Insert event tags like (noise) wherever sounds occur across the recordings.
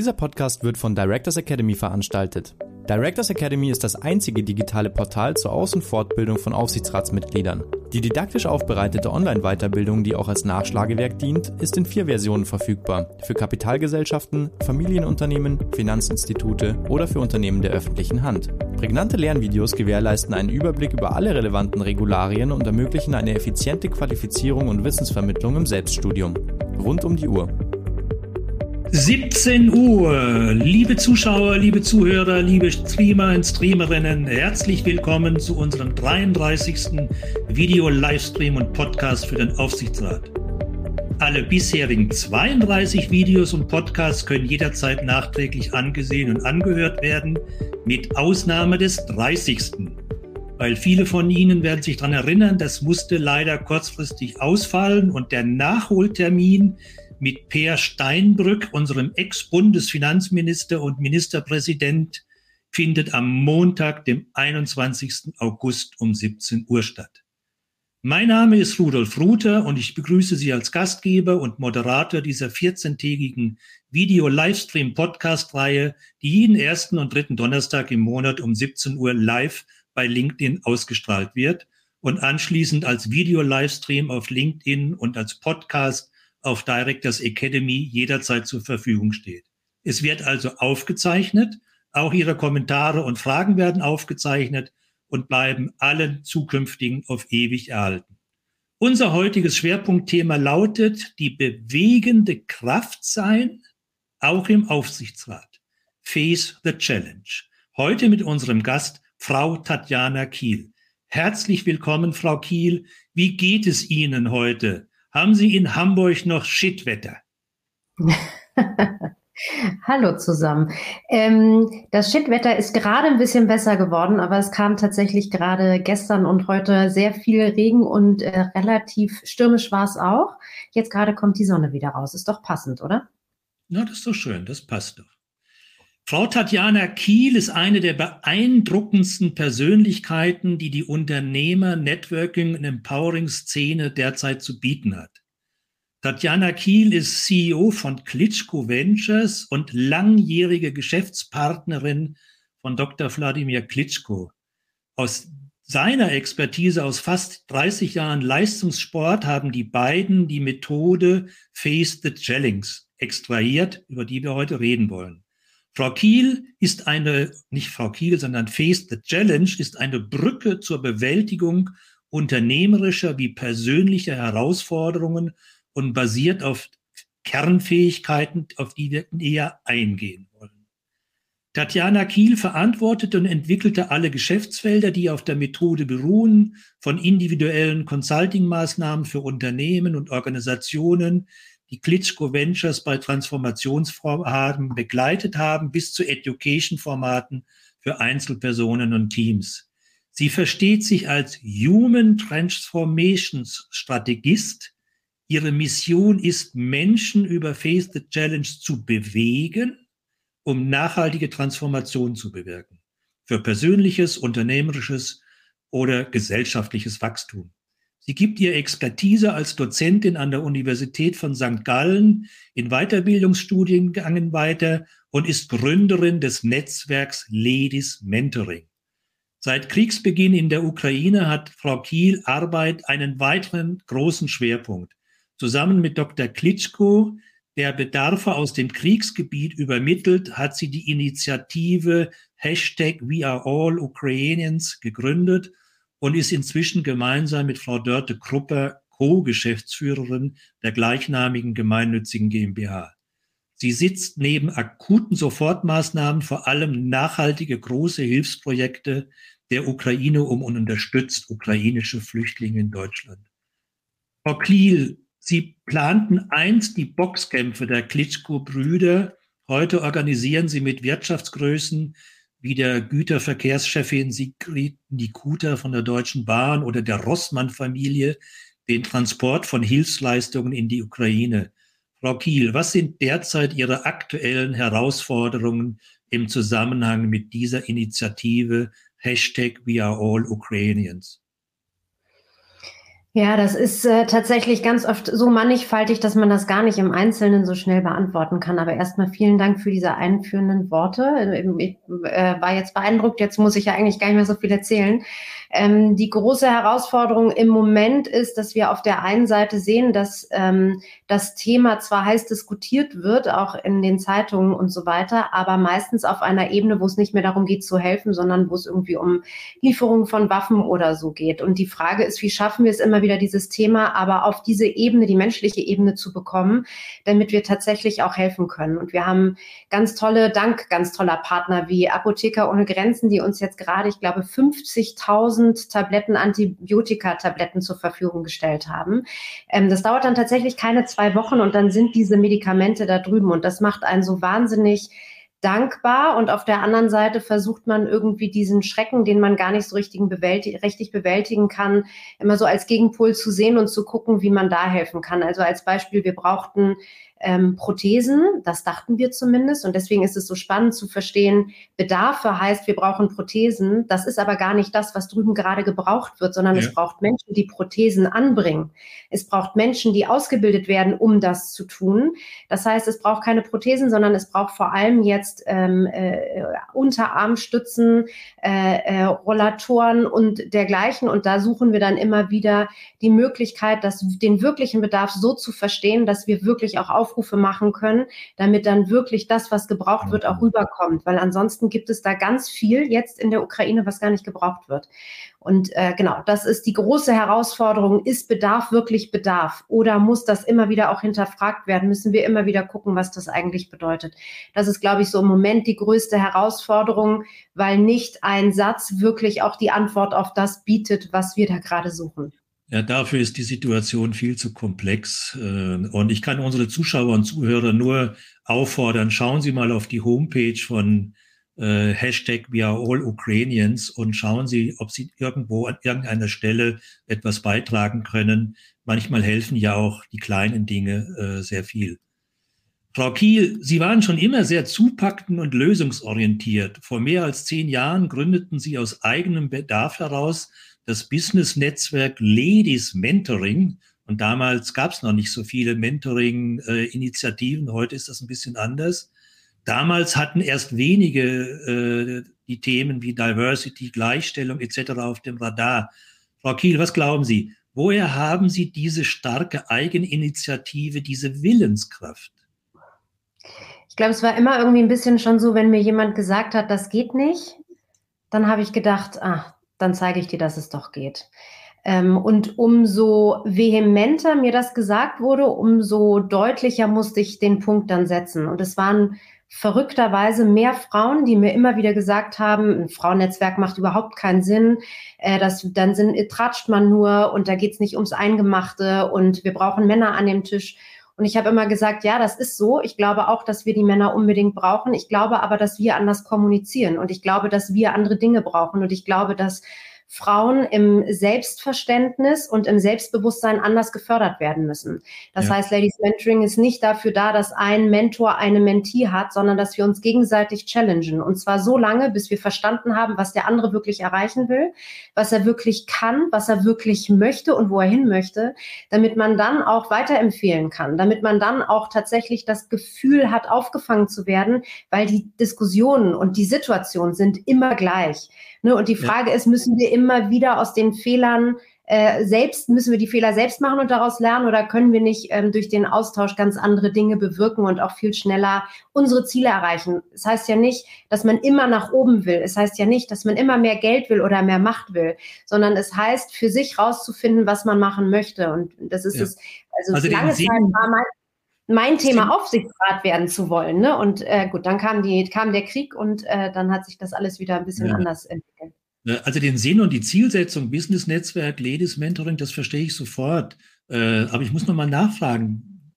Dieser Podcast wird von Directors Academy veranstaltet. Directors Academy ist das einzige digitale Portal zur Aus- und Fortbildung von Aufsichtsratsmitgliedern. Die didaktisch aufbereitete Online-Weiterbildung, die auch als Nachschlagewerk dient, ist in vier Versionen verfügbar. Für Kapitalgesellschaften, Familienunternehmen, Finanzinstitute oder für Unternehmen der öffentlichen Hand. Prägnante Lernvideos gewährleisten einen Überblick über alle relevanten Regularien und ermöglichen eine effiziente Qualifizierung und Wissensvermittlung im Selbststudium. Rund um die Uhr. 17 Uhr. Liebe Zuschauer, liebe Zuhörer, liebe Streamer und Streamerinnen, herzlich willkommen zu unserem 33. Video-Livestream und Podcast für den Aufsichtsrat. Alle bisherigen 32 Videos und Podcasts können jederzeit nachträglich angesehen und angehört werden, mit Ausnahme des 30. Weil viele von Ihnen werden sich daran erinnern, das musste leider kurzfristig ausfallen und der Nachholtermin mit Peer Steinbrück, unserem Ex-Bundesfinanzminister und Ministerpräsident, findet am Montag, dem 21. August um 17 Uhr statt. Mein Name ist Rudolf Ruther und ich begrüße Sie als Gastgeber und Moderator dieser 14-tägigen Video-Livestream-Podcast-Reihe, die jeden ersten und dritten Donnerstag im Monat um 17 Uhr live bei LinkedIn ausgestrahlt wird und anschließend als Video-Livestream auf LinkedIn und als Podcast auf Directors Academy jederzeit zur Verfügung steht. Es wird also aufgezeichnet, auch Ihre Kommentare und Fragen werden aufgezeichnet und bleiben allen zukünftigen auf ewig erhalten. Unser heutiges Schwerpunktthema lautet die bewegende Kraft sein, auch im Aufsichtsrat. Face the Challenge. Heute mit unserem Gast Frau Tatjana Kiel. Herzlich willkommen, Frau Kiel. Wie geht es Ihnen heute? Haben Sie in Hamburg noch Shitwetter? (laughs) Hallo zusammen. Ähm, das Shitwetter ist gerade ein bisschen besser geworden, aber es kam tatsächlich gerade gestern und heute sehr viel Regen und äh, relativ stürmisch war es auch. Jetzt gerade kommt die Sonne wieder raus. Ist doch passend, oder? Ja, das ist doch schön. Das passt doch. Frau Tatjana Kiel ist eine der beeindruckendsten Persönlichkeiten, die die Unternehmer, Networking und Empowering-Szene derzeit zu bieten hat. Tatjana Kiel ist CEO von Klitschko Ventures und langjährige Geschäftspartnerin von Dr. Wladimir Klitschko. Aus seiner Expertise aus fast 30 Jahren Leistungssport haben die beiden die Methode Face the Challenge extrahiert, über die wir heute reden wollen. Frau Kiel ist eine, nicht Frau Kiel, sondern Face the Challenge ist eine Brücke zur Bewältigung unternehmerischer wie persönlicher Herausforderungen und basiert auf Kernfähigkeiten, auf die wir eher eingehen wollen. Tatjana Kiel verantwortete und entwickelte alle Geschäftsfelder, die auf der Methode beruhen, von individuellen Consulting-Maßnahmen für Unternehmen und Organisationen die Klitschko Ventures bei Transformationsvorhaben begleitet haben, bis zu Education-Formaten für Einzelpersonen und Teams. Sie versteht sich als Human Transformations Strategist. Ihre Mission ist, Menschen über Face the Challenge zu bewegen, um nachhaltige Transformation zu bewirken. Für persönliches, unternehmerisches oder gesellschaftliches Wachstum. Sie gibt ihr Expertise als Dozentin an der Universität von St. Gallen in Weiterbildungsstudiengängen weiter und ist Gründerin des Netzwerks Ladies Mentoring. Seit Kriegsbeginn in der Ukraine hat Frau Kiel Arbeit einen weiteren großen Schwerpunkt. Zusammen mit Dr. Klitschko, der Bedarfe aus dem Kriegsgebiet übermittelt, hat sie die Initiative Hashtag We Are All Ukrainians gegründet und ist inzwischen gemeinsam mit Frau Dörte Krupper Co-Geschäftsführerin der gleichnamigen gemeinnützigen GmbH. Sie sitzt neben akuten Sofortmaßnahmen vor allem nachhaltige große Hilfsprojekte der Ukraine um und unterstützt ukrainische Flüchtlinge in Deutschland. Frau Kliel, Sie planten einst die Boxkämpfe der Klitschko-Brüder. Heute organisieren Sie mit Wirtschaftsgrößen wie der Güterverkehrschefin Sigrid Nikuta von der Deutschen Bahn oder der Rossmann-Familie den Transport von Hilfsleistungen in die Ukraine. Frau Kiel, was sind derzeit Ihre aktuellen Herausforderungen im Zusammenhang mit dieser Initiative Hashtag We Are All Ukrainians? Ja, das ist äh, tatsächlich ganz oft so mannigfaltig, dass man das gar nicht im Einzelnen so schnell beantworten kann. Aber erstmal vielen Dank für diese einführenden Worte. Ich äh, war jetzt beeindruckt, jetzt muss ich ja eigentlich gar nicht mehr so viel erzählen. Ähm, die große Herausforderung im Moment ist, dass wir auf der einen Seite sehen, dass ähm, das Thema zwar heiß diskutiert wird, auch in den Zeitungen und so weiter, aber meistens auf einer Ebene, wo es nicht mehr darum geht zu helfen, sondern wo es irgendwie um Lieferungen von Waffen oder so geht. Und die Frage ist, wie schaffen wir es immer wieder, dieses Thema aber auf diese Ebene, die menschliche Ebene zu bekommen, damit wir tatsächlich auch helfen können. Und wir haben ganz tolle, dank ganz toller Partner wie Apotheker ohne Grenzen, die uns jetzt gerade, ich glaube, 50.000 1000 Tabletten Antibiotika-Tabletten zur Verfügung gestellt haben. Ähm, das dauert dann tatsächlich keine zwei Wochen und dann sind diese Medikamente da drüben und das macht einen so wahnsinnig dankbar und auf der anderen Seite versucht man irgendwie diesen Schrecken, den man gar nicht so richtig, bewältig richtig bewältigen kann, immer so als Gegenpol zu sehen und zu gucken, wie man da helfen kann. Also als Beispiel, wir brauchten ähm, Prothesen. Das dachten wir zumindest. Und deswegen ist es so spannend zu verstehen, Bedarfe heißt, wir brauchen Prothesen. Das ist aber gar nicht das, was drüben gerade gebraucht wird, sondern ja. es braucht Menschen, die Prothesen anbringen. Es braucht Menschen, die ausgebildet werden, um das zu tun. Das heißt, es braucht keine Prothesen, sondern es braucht vor allem jetzt ähm, äh, Unterarmstützen, äh, äh, Rollatoren und dergleichen. Und da suchen wir dann immer wieder die Möglichkeit, dass den wirklichen Bedarf so zu verstehen, dass wir wirklich auch auf Aufrufe machen können, damit dann wirklich das, was gebraucht wird, auch mhm. rüberkommt. Weil ansonsten gibt es da ganz viel jetzt in der Ukraine, was gar nicht gebraucht wird. Und äh, genau, das ist die große Herausforderung. Ist Bedarf wirklich Bedarf? Oder muss das immer wieder auch hinterfragt werden? Müssen wir immer wieder gucken, was das eigentlich bedeutet? Das ist, glaube ich, so im Moment die größte Herausforderung, weil nicht ein Satz wirklich auch die Antwort auf das bietet, was wir da gerade suchen. Ja, dafür ist die Situation viel zu komplex. Äh, und ich kann unsere Zuschauer und Zuhörer nur auffordern, schauen Sie mal auf die Homepage von äh, Hashtag We Are All Ukrainians und schauen Sie, ob Sie irgendwo an irgendeiner Stelle etwas beitragen können. Manchmal helfen ja auch die kleinen Dinge äh, sehr viel. Frau Kiel, Sie waren schon immer sehr zupackend und lösungsorientiert. Vor mehr als zehn Jahren gründeten Sie aus eigenem Bedarf heraus das Business-Netzwerk Ladies Mentoring. Und damals gab es noch nicht so viele Mentoring-Initiativen. Heute ist das ein bisschen anders. Damals hatten erst wenige äh, die Themen wie Diversity, Gleichstellung etc. auf dem Radar. Frau Kiel, was glauben Sie? Woher haben Sie diese starke Eigeninitiative, diese Willenskraft? Ich glaube, es war immer irgendwie ein bisschen schon so, wenn mir jemand gesagt hat, das geht nicht, dann habe ich gedacht, ah, dann zeige ich dir, dass es doch geht. Ähm, und umso vehementer mir das gesagt wurde, umso deutlicher musste ich den Punkt dann setzen. Und es waren verrückterweise mehr Frauen, die mir immer wieder gesagt haben, ein Frauennetzwerk macht überhaupt keinen Sinn, äh, das, dann sind, tratscht man nur und da geht's nicht ums Eingemachte und wir brauchen Männer an dem Tisch. Und ich habe immer gesagt, ja, das ist so. Ich glaube auch, dass wir die Männer unbedingt brauchen. Ich glaube aber, dass wir anders kommunizieren und ich glaube, dass wir andere Dinge brauchen und ich glaube, dass Frauen im Selbstverständnis und im Selbstbewusstsein anders gefördert werden müssen. Das ja. heißt, Ladies Mentoring ist nicht dafür da, dass ein Mentor eine Mentee hat, sondern dass wir uns gegenseitig challengen. Und zwar so lange, bis wir verstanden haben, was der andere wirklich erreichen will, was er wirklich kann, was er wirklich möchte und wo er hin möchte, damit man dann auch weiterempfehlen kann, damit man dann auch tatsächlich das Gefühl hat, aufgefangen zu werden, weil die Diskussionen und die Situationen sind immer gleich. Ne? Und die Frage ja. ist, müssen wir immer wieder aus den Fehlern äh, selbst, müssen wir die Fehler selbst machen und daraus lernen oder können wir nicht ähm, durch den Austausch ganz andere Dinge bewirken und auch viel schneller unsere Ziele erreichen? Es das heißt ja nicht, dass man immer nach oben will. Es das heißt ja nicht, dass man immer mehr Geld will oder mehr Macht will, sondern es heißt, für sich rauszufinden, was man machen möchte. Und das ist ja. es, also, also lange Zeit war mein, mein Thema Aufsichtsrat werden zu wollen. Ne? Und äh, gut, dann kam, die, kam der Krieg und äh, dann hat sich das alles wieder ein bisschen ja. anders entwickelt. Also den Sinn und die Zielsetzung, Business Netzwerk, Ladies Mentoring, das verstehe ich sofort. Äh, aber ich muss nochmal nachfragen,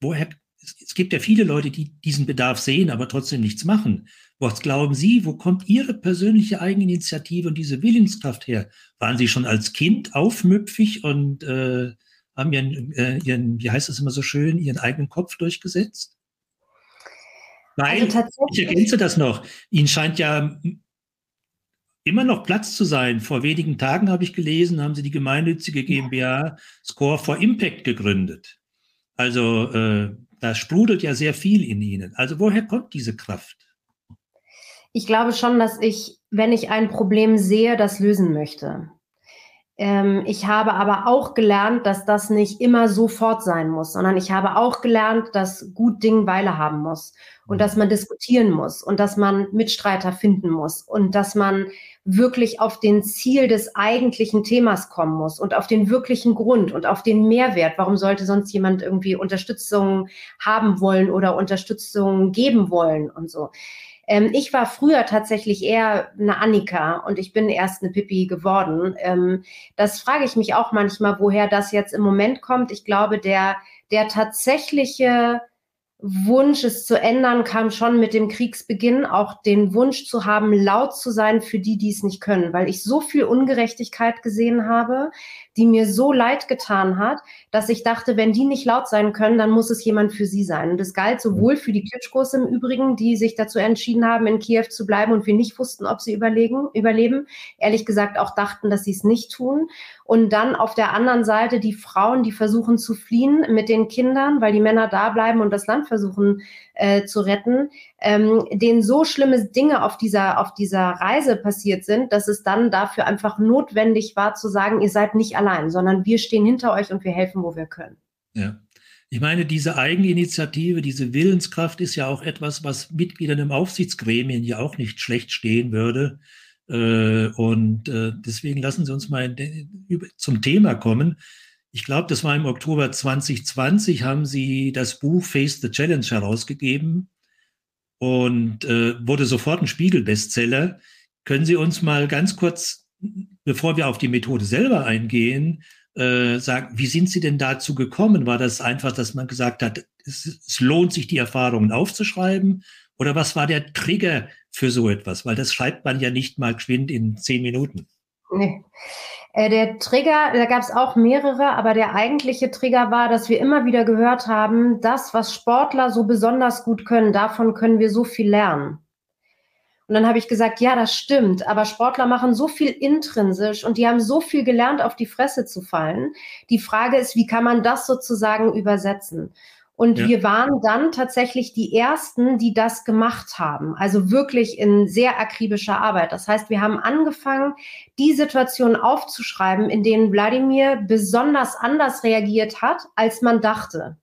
woher, es gibt ja viele Leute, die diesen Bedarf sehen, aber trotzdem nichts machen. Was glauben Sie, wo kommt Ihre persönliche Eigeninitiative und diese Willenskraft her? Waren Sie schon als Kind aufmüpfig und äh, haben ihren, äh, ihren, wie heißt das immer so schön, ihren eigenen Kopf durchgesetzt? Weil, also ich ergänze das noch, Ihnen scheint ja immer noch Platz zu sein. Vor wenigen Tagen habe ich gelesen, haben sie die gemeinnützige GmbH Score for Impact gegründet. Also äh, da sprudelt ja sehr viel in ihnen. Also woher kommt diese Kraft? Ich glaube schon, dass ich, wenn ich ein Problem sehe, das lösen möchte. Ähm, ich habe aber auch gelernt, dass das nicht immer sofort sein muss, sondern ich habe auch gelernt, dass gut Ding Weile haben muss und dass man diskutieren muss und dass man Mitstreiter finden muss und dass man wirklich auf den Ziel des eigentlichen Themas kommen muss und auf den wirklichen Grund und auf den Mehrwert. Warum sollte sonst jemand irgendwie Unterstützung haben wollen oder Unterstützung geben wollen und so? Ähm, ich war früher tatsächlich eher eine Annika und ich bin erst eine Pippi geworden. Ähm, das frage ich mich auch manchmal, woher das jetzt im Moment kommt. Ich glaube, der, der tatsächliche Wunsch, es zu ändern, kam schon mit dem Kriegsbeginn. Auch den Wunsch zu haben, laut zu sein für die, die es nicht können, weil ich so viel Ungerechtigkeit gesehen habe, die mir so leid getan hat, dass ich dachte, wenn die nicht laut sein können, dann muss es jemand für sie sein. Und das galt sowohl für die Klitschkos im Übrigen, die sich dazu entschieden haben, in Kiew zu bleiben und wir nicht wussten, ob sie überlegen, überleben. Ehrlich gesagt auch dachten, dass sie es nicht tun. Und dann auf der anderen Seite die Frauen, die versuchen zu fliehen mit den Kindern, weil die Männer da bleiben und das Land versuchen äh, zu retten, ähm, denen so schlimme Dinge auf dieser, auf dieser Reise passiert sind, dass es dann dafür einfach notwendig war zu sagen, ihr seid nicht allein, sondern wir stehen hinter euch und wir helfen, wo wir können. Ja. Ich meine, diese Eigeninitiative, diese Willenskraft ist ja auch etwas, was Mitgliedern im Aufsichtsgremien ja auch nicht schlecht stehen würde. Äh, und äh, deswegen lassen Sie uns mal zum Thema kommen. Ich glaube, das war im Oktober 2020, haben Sie das Buch Face the Challenge herausgegeben und äh, wurde sofort ein Spiegel-Bestseller. Können Sie uns mal ganz kurz, bevor wir auf die Methode selber eingehen, äh, sagen, wie sind Sie denn dazu gekommen? War das einfach, dass man gesagt hat, es, es lohnt sich, die Erfahrungen aufzuschreiben? Oder was war der Trigger für so etwas? Weil das schreibt man ja nicht mal geschwind in zehn Minuten. Nee. Äh, der Trigger, da gab es auch mehrere, aber der eigentliche Trigger war, dass wir immer wieder gehört haben, das, was Sportler so besonders gut können, davon können wir so viel lernen. Und dann habe ich gesagt, ja, das stimmt, aber Sportler machen so viel intrinsisch und die haben so viel gelernt, auf die Fresse zu fallen. Die Frage ist, wie kann man das sozusagen übersetzen? Und ja. wir waren dann tatsächlich die Ersten, die das gemacht haben. Also wirklich in sehr akribischer Arbeit. Das heißt, wir haben angefangen, die Situationen aufzuschreiben, in denen Wladimir besonders anders reagiert hat, als man dachte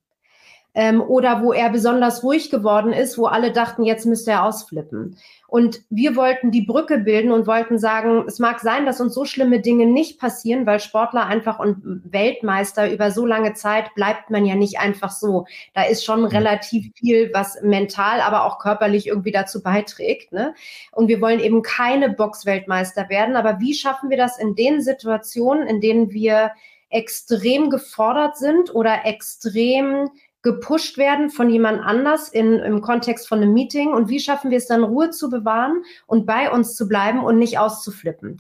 ähm, oder wo er besonders ruhig geworden ist, wo alle dachten, jetzt müsste er ausflippen. Und wir wollten die Brücke bilden und wollten sagen, es mag sein, dass uns so schlimme Dinge nicht passieren, weil Sportler einfach und Weltmeister über so lange Zeit bleibt man ja nicht einfach so. Da ist schon relativ viel, was mental, aber auch körperlich irgendwie dazu beiträgt. Ne? Und wir wollen eben keine Boxweltmeister werden. Aber wie schaffen wir das in den Situationen, in denen wir extrem gefordert sind oder extrem gepusht werden von jemand anders in, im Kontext von einem Meeting und wie schaffen wir es dann, Ruhe zu bewahren und bei uns zu bleiben und nicht auszuflippen.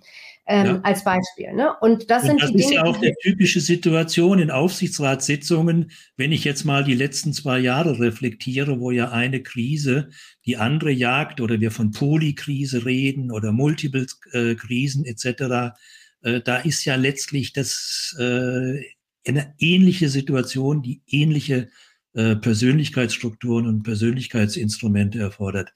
Ähm, ja. Als Beispiel. Ne? Und das und das ist ja auch die typische Situation in Aufsichtsratssitzungen, wenn ich jetzt mal die letzten zwei Jahre reflektiere, wo ja eine Krise die andere jagt oder wir von Polykrise reden oder Multiple-Krisen äh, etc. Äh, da ist ja letztlich das äh, eine ähnliche Situation, die ähnliche äh, Persönlichkeitsstrukturen und Persönlichkeitsinstrumente erfordert.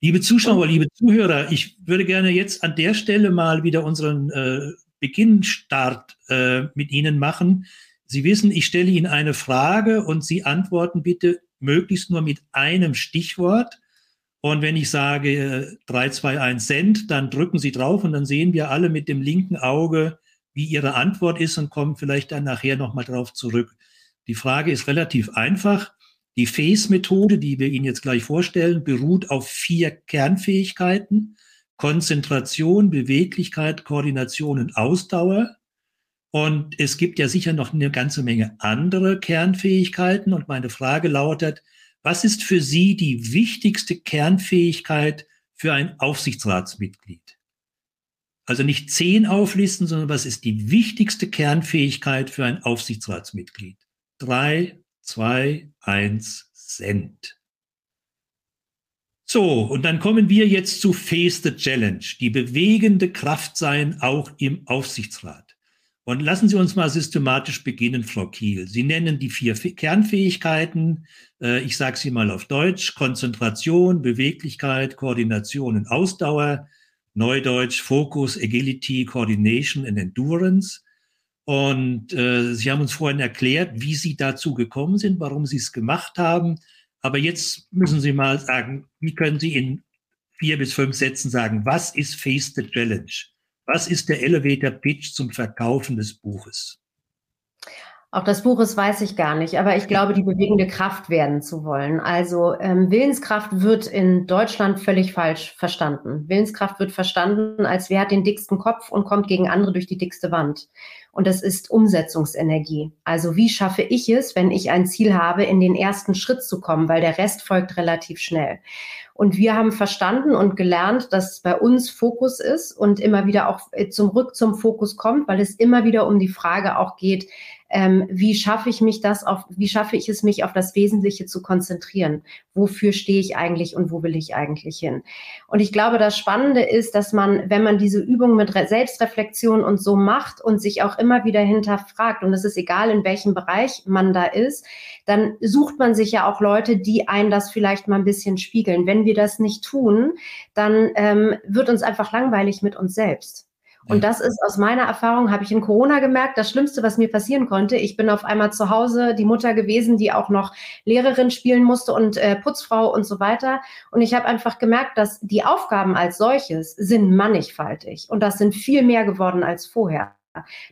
Liebe Zuschauer, liebe Zuhörer, ich würde gerne jetzt an der Stelle mal wieder unseren äh, Beginnstart äh, mit Ihnen machen. Sie wissen, ich stelle Ihnen eine Frage und Sie antworten bitte möglichst nur mit einem Stichwort. Und wenn ich sage 3, 2, 1 Cent, dann drücken Sie drauf und dann sehen wir alle mit dem linken Auge, wie Ihre Antwort ist und kommen vielleicht dann nachher nochmal drauf zurück. Die Frage ist relativ einfach. Die FACE-Methode, die wir Ihnen jetzt gleich vorstellen, beruht auf vier Kernfähigkeiten. Konzentration, Beweglichkeit, Koordination und Ausdauer. Und es gibt ja sicher noch eine ganze Menge andere Kernfähigkeiten. Und meine Frage lautet, was ist für Sie die wichtigste Kernfähigkeit für ein Aufsichtsratsmitglied? Also nicht zehn auflisten, sondern was ist die wichtigste Kernfähigkeit für ein Aufsichtsratsmitglied? 3, 2, 1, Cent. So, und dann kommen wir jetzt zu Face the Challenge, die bewegende Kraft sein, auch im Aufsichtsrat. Und lassen Sie uns mal systematisch beginnen, Frau Kiel. Sie nennen die vier Kernfähigkeiten. Äh, ich sage sie mal auf Deutsch. Konzentration, Beweglichkeit, Koordination und Ausdauer. Neudeutsch, Focus, Agility, Coordination and Endurance. Und äh, Sie haben uns vorhin erklärt, wie Sie dazu gekommen sind, warum Sie es gemacht haben. Aber jetzt müssen Sie mal sagen, wie können Sie in vier bis fünf Sätzen sagen, was ist Face the Challenge? Was ist der Elevator Pitch zum Verkaufen des Buches? Auch das Buches weiß ich gar nicht, aber ich glaube, die bewegende Kraft werden zu wollen. Also ähm, Willenskraft wird in Deutschland völlig falsch verstanden. Willenskraft wird verstanden, als wer hat den dicksten Kopf und kommt gegen andere durch die dickste Wand. Und das ist Umsetzungsenergie. Also wie schaffe ich es, wenn ich ein Ziel habe, in den ersten Schritt zu kommen, weil der Rest folgt relativ schnell. Und wir haben verstanden und gelernt, dass bei uns Fokus ist und immer wieder auch zurück zum Fokus kommt, weil es immer wieder um die Frage auch geht, ähm, wie schaffe ich mich das auf, wie schaffe ich es, mich auf das Wesentliche zu konzentrieren? Wofür stehe ich eigentlich und wo will ich eigentlich hin? Und ich glaube, das Spannende ist, dass man, wenn man diese Übung mit Selbstreflexion und so macht und sich auch immer wieder hinterfragt, und es ist egal, in welchem Bereich man da ist, dann sucht man sich ja auch Leute, die einen das vielleicht mal ein bisschen spiegeln. Wenn wir das nicht tun, dann ähm, wird uns einfach langweilig mit uns selbst. Und das ist aus meiner Erfahrung, habe ich in Corona gemerkt, das Schlimmste, was mir passieren konnte. Ich bin auf einmal zu Hause die Mutter gewesen, die auch noch Lehrerin spielen musste und äh, Putzfrau und so weiter. Und ich habe einfach gemerkt, dass die Aufgaben als solches sind mannigfaltig. Und das sind viel mehr geworden als vorher.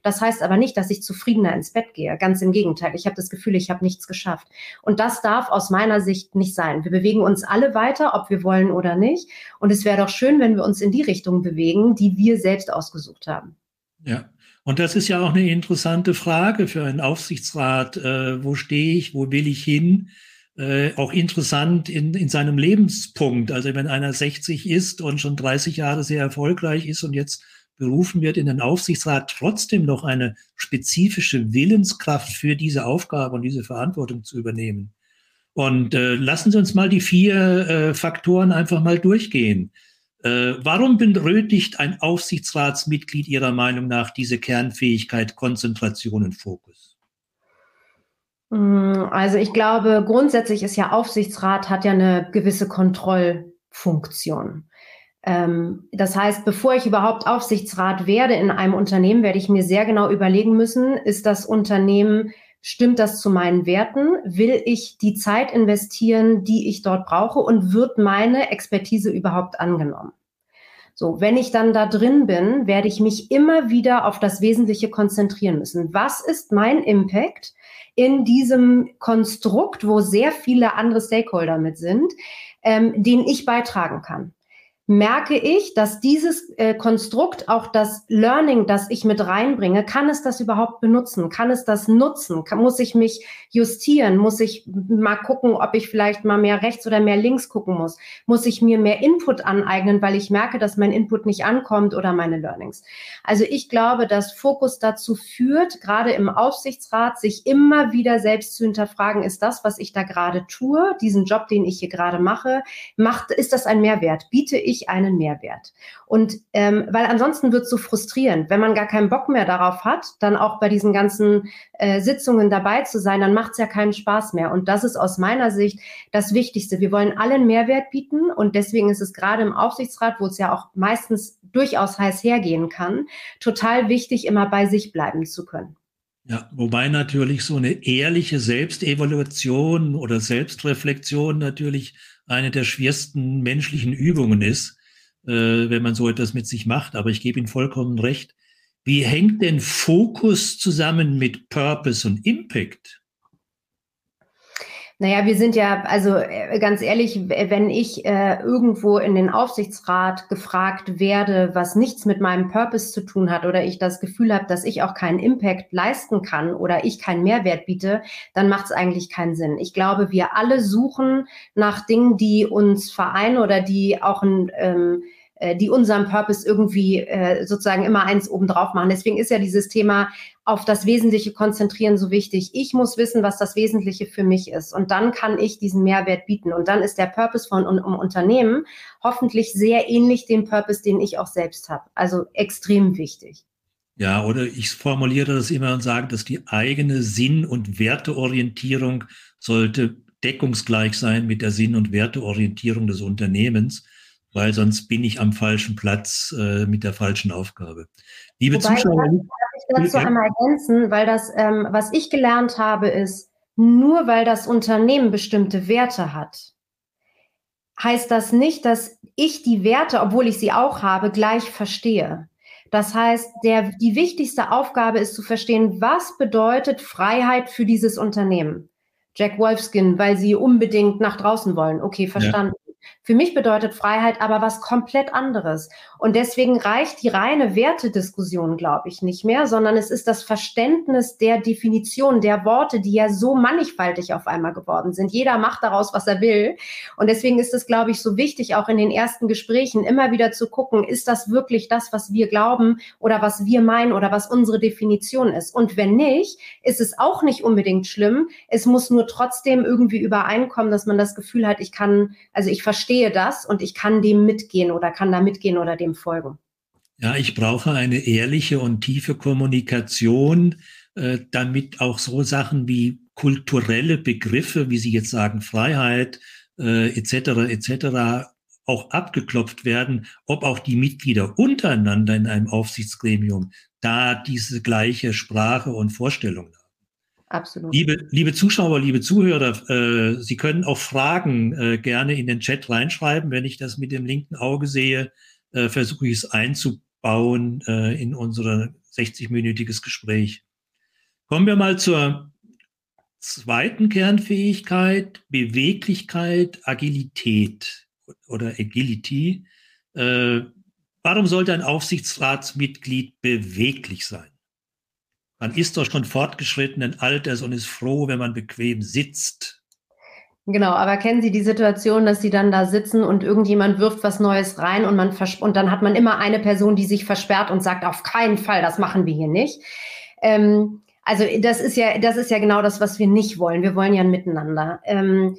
Das heißt aber nicht, dass ich zufriedener ins Bett gehe. Ganz im Gegenteil. Ich habe das Gefühl, ich habe nichts geschafft. Und das darf aus meiner Sicht nicht sein. Wir bewegen uns alle weiter, ob wir wollen oder nicht. Und es wäre doch schön, wenn wir uns in die Richtung bewegen, die wir selbst ausgesucht haben. Ja. Und das ist ja auch eine interessante Frage für einen Aufsichtsrat. Äh, wo stehe ich? Wo will ich hin? Äh, auch interessant in, in seinem Lebenspunkt. Also wenn einer 60 ist und schon 30 Jahre sehr erfolgreich ist und jetzt berufen wird, in den Aufsichtsrat trotzdem noch eine spezifische Willenskraft für diese Aufgabe und diese Verantwortung zu übernehmen. Und äh, lassen Sie uns mal die vier äh, Faktoren einfach mal durchgehen. Äh, warum benötigt ein Aufsichtsratsmitglied Ihrer Meinung nach diese Kernfähigkeit Konzentration und Fokus? Mm, also ich glaube, grundsätzlich ist ja Aufsichtsrat hat ja eine gewisse Kontrollfunktion. Ähm, das heißt, bevor ich überhaupt Aufsichtsrat werde in einem Unternehmen, werde ich mir sehr genau überlegen müssen, ist das Unternehmen, stimmt das zu meinen Werten? Will ich die Zeit investieren, die ich dort brauche und wird meine Expertise überhaupt angenommen? So, wenn ich dann da drin bin, werde ich mich immer wieder auf das Wesentliche konzentrieren müssen. Was ist mein Impact in diesem Konstrukt, wo sehr viele andere Stakeholder mit sind, ähm, den ich beitragen kann? Merke ich, dass dieses äh, Konstrukt, auch das Learning, das ich mit reinbringe, kann es das überhaupt benutzen? Kann es das nutzen? Kann, muss ich mich justieren? Muss ich mal gucken, ob ich vielleicht mal mehr rechts oder mehr links gucken muss? Muss ich mir mehr Input aneignen, weil ich merke, dass mein Input nicht ankommt oder meine Learnings? Also ich glaube, dass Fokus dazu führt, gerade im Aufsichtsrat, sich immer wieder selbst zu hinterfragen, ist das, was ich da gerade tue, diesen Job, den ich hier gerade mache, macht, ist das ein Mehrwert? Biete ich ich einen Mehrwert. Und ähm, weil ansonsten wird es so frustrierend, wenn man gar keinen Bock mehr darauf hat, dann auch bei diesen ganzen äh, Sitzungen dabei zu sein, dann macht es ja keinen Spaß mehr. Und das ist aus meiner Sicht das Wichtigste. Wir wollen alle einen Mehrwert bieten und deswegen ist es gerade im Aufsichtsrat, wo es ja auch meistens durchaus heiß hergehen kann, total wichtig, immer bei sich bleiben zu können. Ja, wobei natürlich so eine ehrliche Selbstevaluation oder Selbstreflexion natürlich eine der schwersten menschlichen Übungen ist, äh, wenn man so etwas mit sich macht. Aber ich gebe Ihnen vollkommen recht. Wie hängt denn Fokus zusammen mit Purpose und Impact? Naja, wir sind ja, also äh, ganz ehrlich, wenn ich äh, irgendwo in den Aufsichtsrat gefragt werde, was nichts mit meinem Purpose zu tun hat oder ich das Gefühl habe, dass ich auch keinen Impact leisten kann oder ich keinen Mehrwert biete, dann macht es eigentlich keinen Sinn. Ich glaube, wir alle suchen nach Dingen, die uns vereinen oder die auch ein ähm, äh, die unserem Purpose irgendwie äh, sozusagen immer eins obendrauf machen. Deswegen ist ja dieses Thema auf das Wesentliche konzentrieren so wichtig. Ich muss wissen, was das Wesentliche für mich ist. Und dann kann ich diesen Mehrwert bieten. Und dann ist der Purpose von einem Unternehmen hoffentlich sehr ähnlich dem Purpose, den ich auch selbst habe. Also extrem wichtig. Ja, oder ich formuliere das immer und sage, dass die eigene Sinn- und Werteorientierung sollte deckungsgleich sein mit der Sinn- und Werteorientierung des Unternehmens, weil sonst bin ich am falschen Platz äh, mit der falschen Aufgabe. Liebe Wobei, Zuschauer, darf ich dazu einmal ergänzen, weil das, ähm, was ich gelernt habe, ist, nur weil das Unternehmen bestimmte Werte hat, heißt das nicht, dass ich die Werte, obwohl ich sie auch habe, gleich verstehe. Das heißt, der, die wichtigste Aufgabe ist zu verstehen, was bedeutet Freiheit für dieses Unternehmen. Jack Wolfskin, weil sie unbedingt nach draußen wollen. Okay, verstanden. Für mich bedeutet Freiheit aber was komplett anderes. Und deswegen reicht die reine Wertediskussion, glaube ich, nicht mehr, sondern es ist das Verständnis der Definition, der Worte, die ja so mannigfaltig auf einmal geworden sind. Jeder macht daraus, was er will. Und deswegen ist es, glaube ich, so wichtig, auch in den ersten Gesprächen immer wieder zu gucken, ist das wirklich das, was wir glauben oder was wir meinen oder was unsere Definition ist. Und wenn nicht, ist es auch nicht unbedingt schlimm. Es muss nur trotzdem irgendwie übereinkommen, dass man das Gefühl hat, ich kann, also ich verstehe das und ich kann dem mitgehen oder kann da mitgehen oder dem folgen. Ja, ich brauche eine ehrliche und tiefe Kommunikation, äh, damit auch so Sachen wie kulturelle Begriffe, wie Sie jetzt sagen, Freiheit äh, etc. etc. auch abgeklopft werden, ob auch die Mitglieder untereinander in einem Aufsichtsgremium da diese gleiche Sprache und Vorstellung haben. Absolut. Liebe, liebe Zuschauer, liebe Zuhörer, äh, Sie können auch Fragen äh, gerne in den Chat reinschreiben. Wenn ich das mit dem linken Auge sehe, äh, versuche ich es einzubauen äh, in unser 60-minütiges Gespräch. Kommen wir mal zur zweiten Kernfähigkeit, Beweglichkeit, Agilität oder Agility. Äh, warum sollte ein Aufsichtsratsmitglied beweglich sein? Man ist doch schon fortgeschrittenen Alters und ist froh, wenn man bequem sitzt. Genau, aber kennen Sie die Situation, dass Sie dann da sitzen und irgendjemand wirft was Neues rein und man und dann hat man immer eine Person, die sich versperrt und sagt, auf keinen Fall, das machen wir hier nicht. Ähm, also das ist ja, das ist ja genau das, was wir nicht wollen. Wir wollen ja ein Miteinander. Ähm,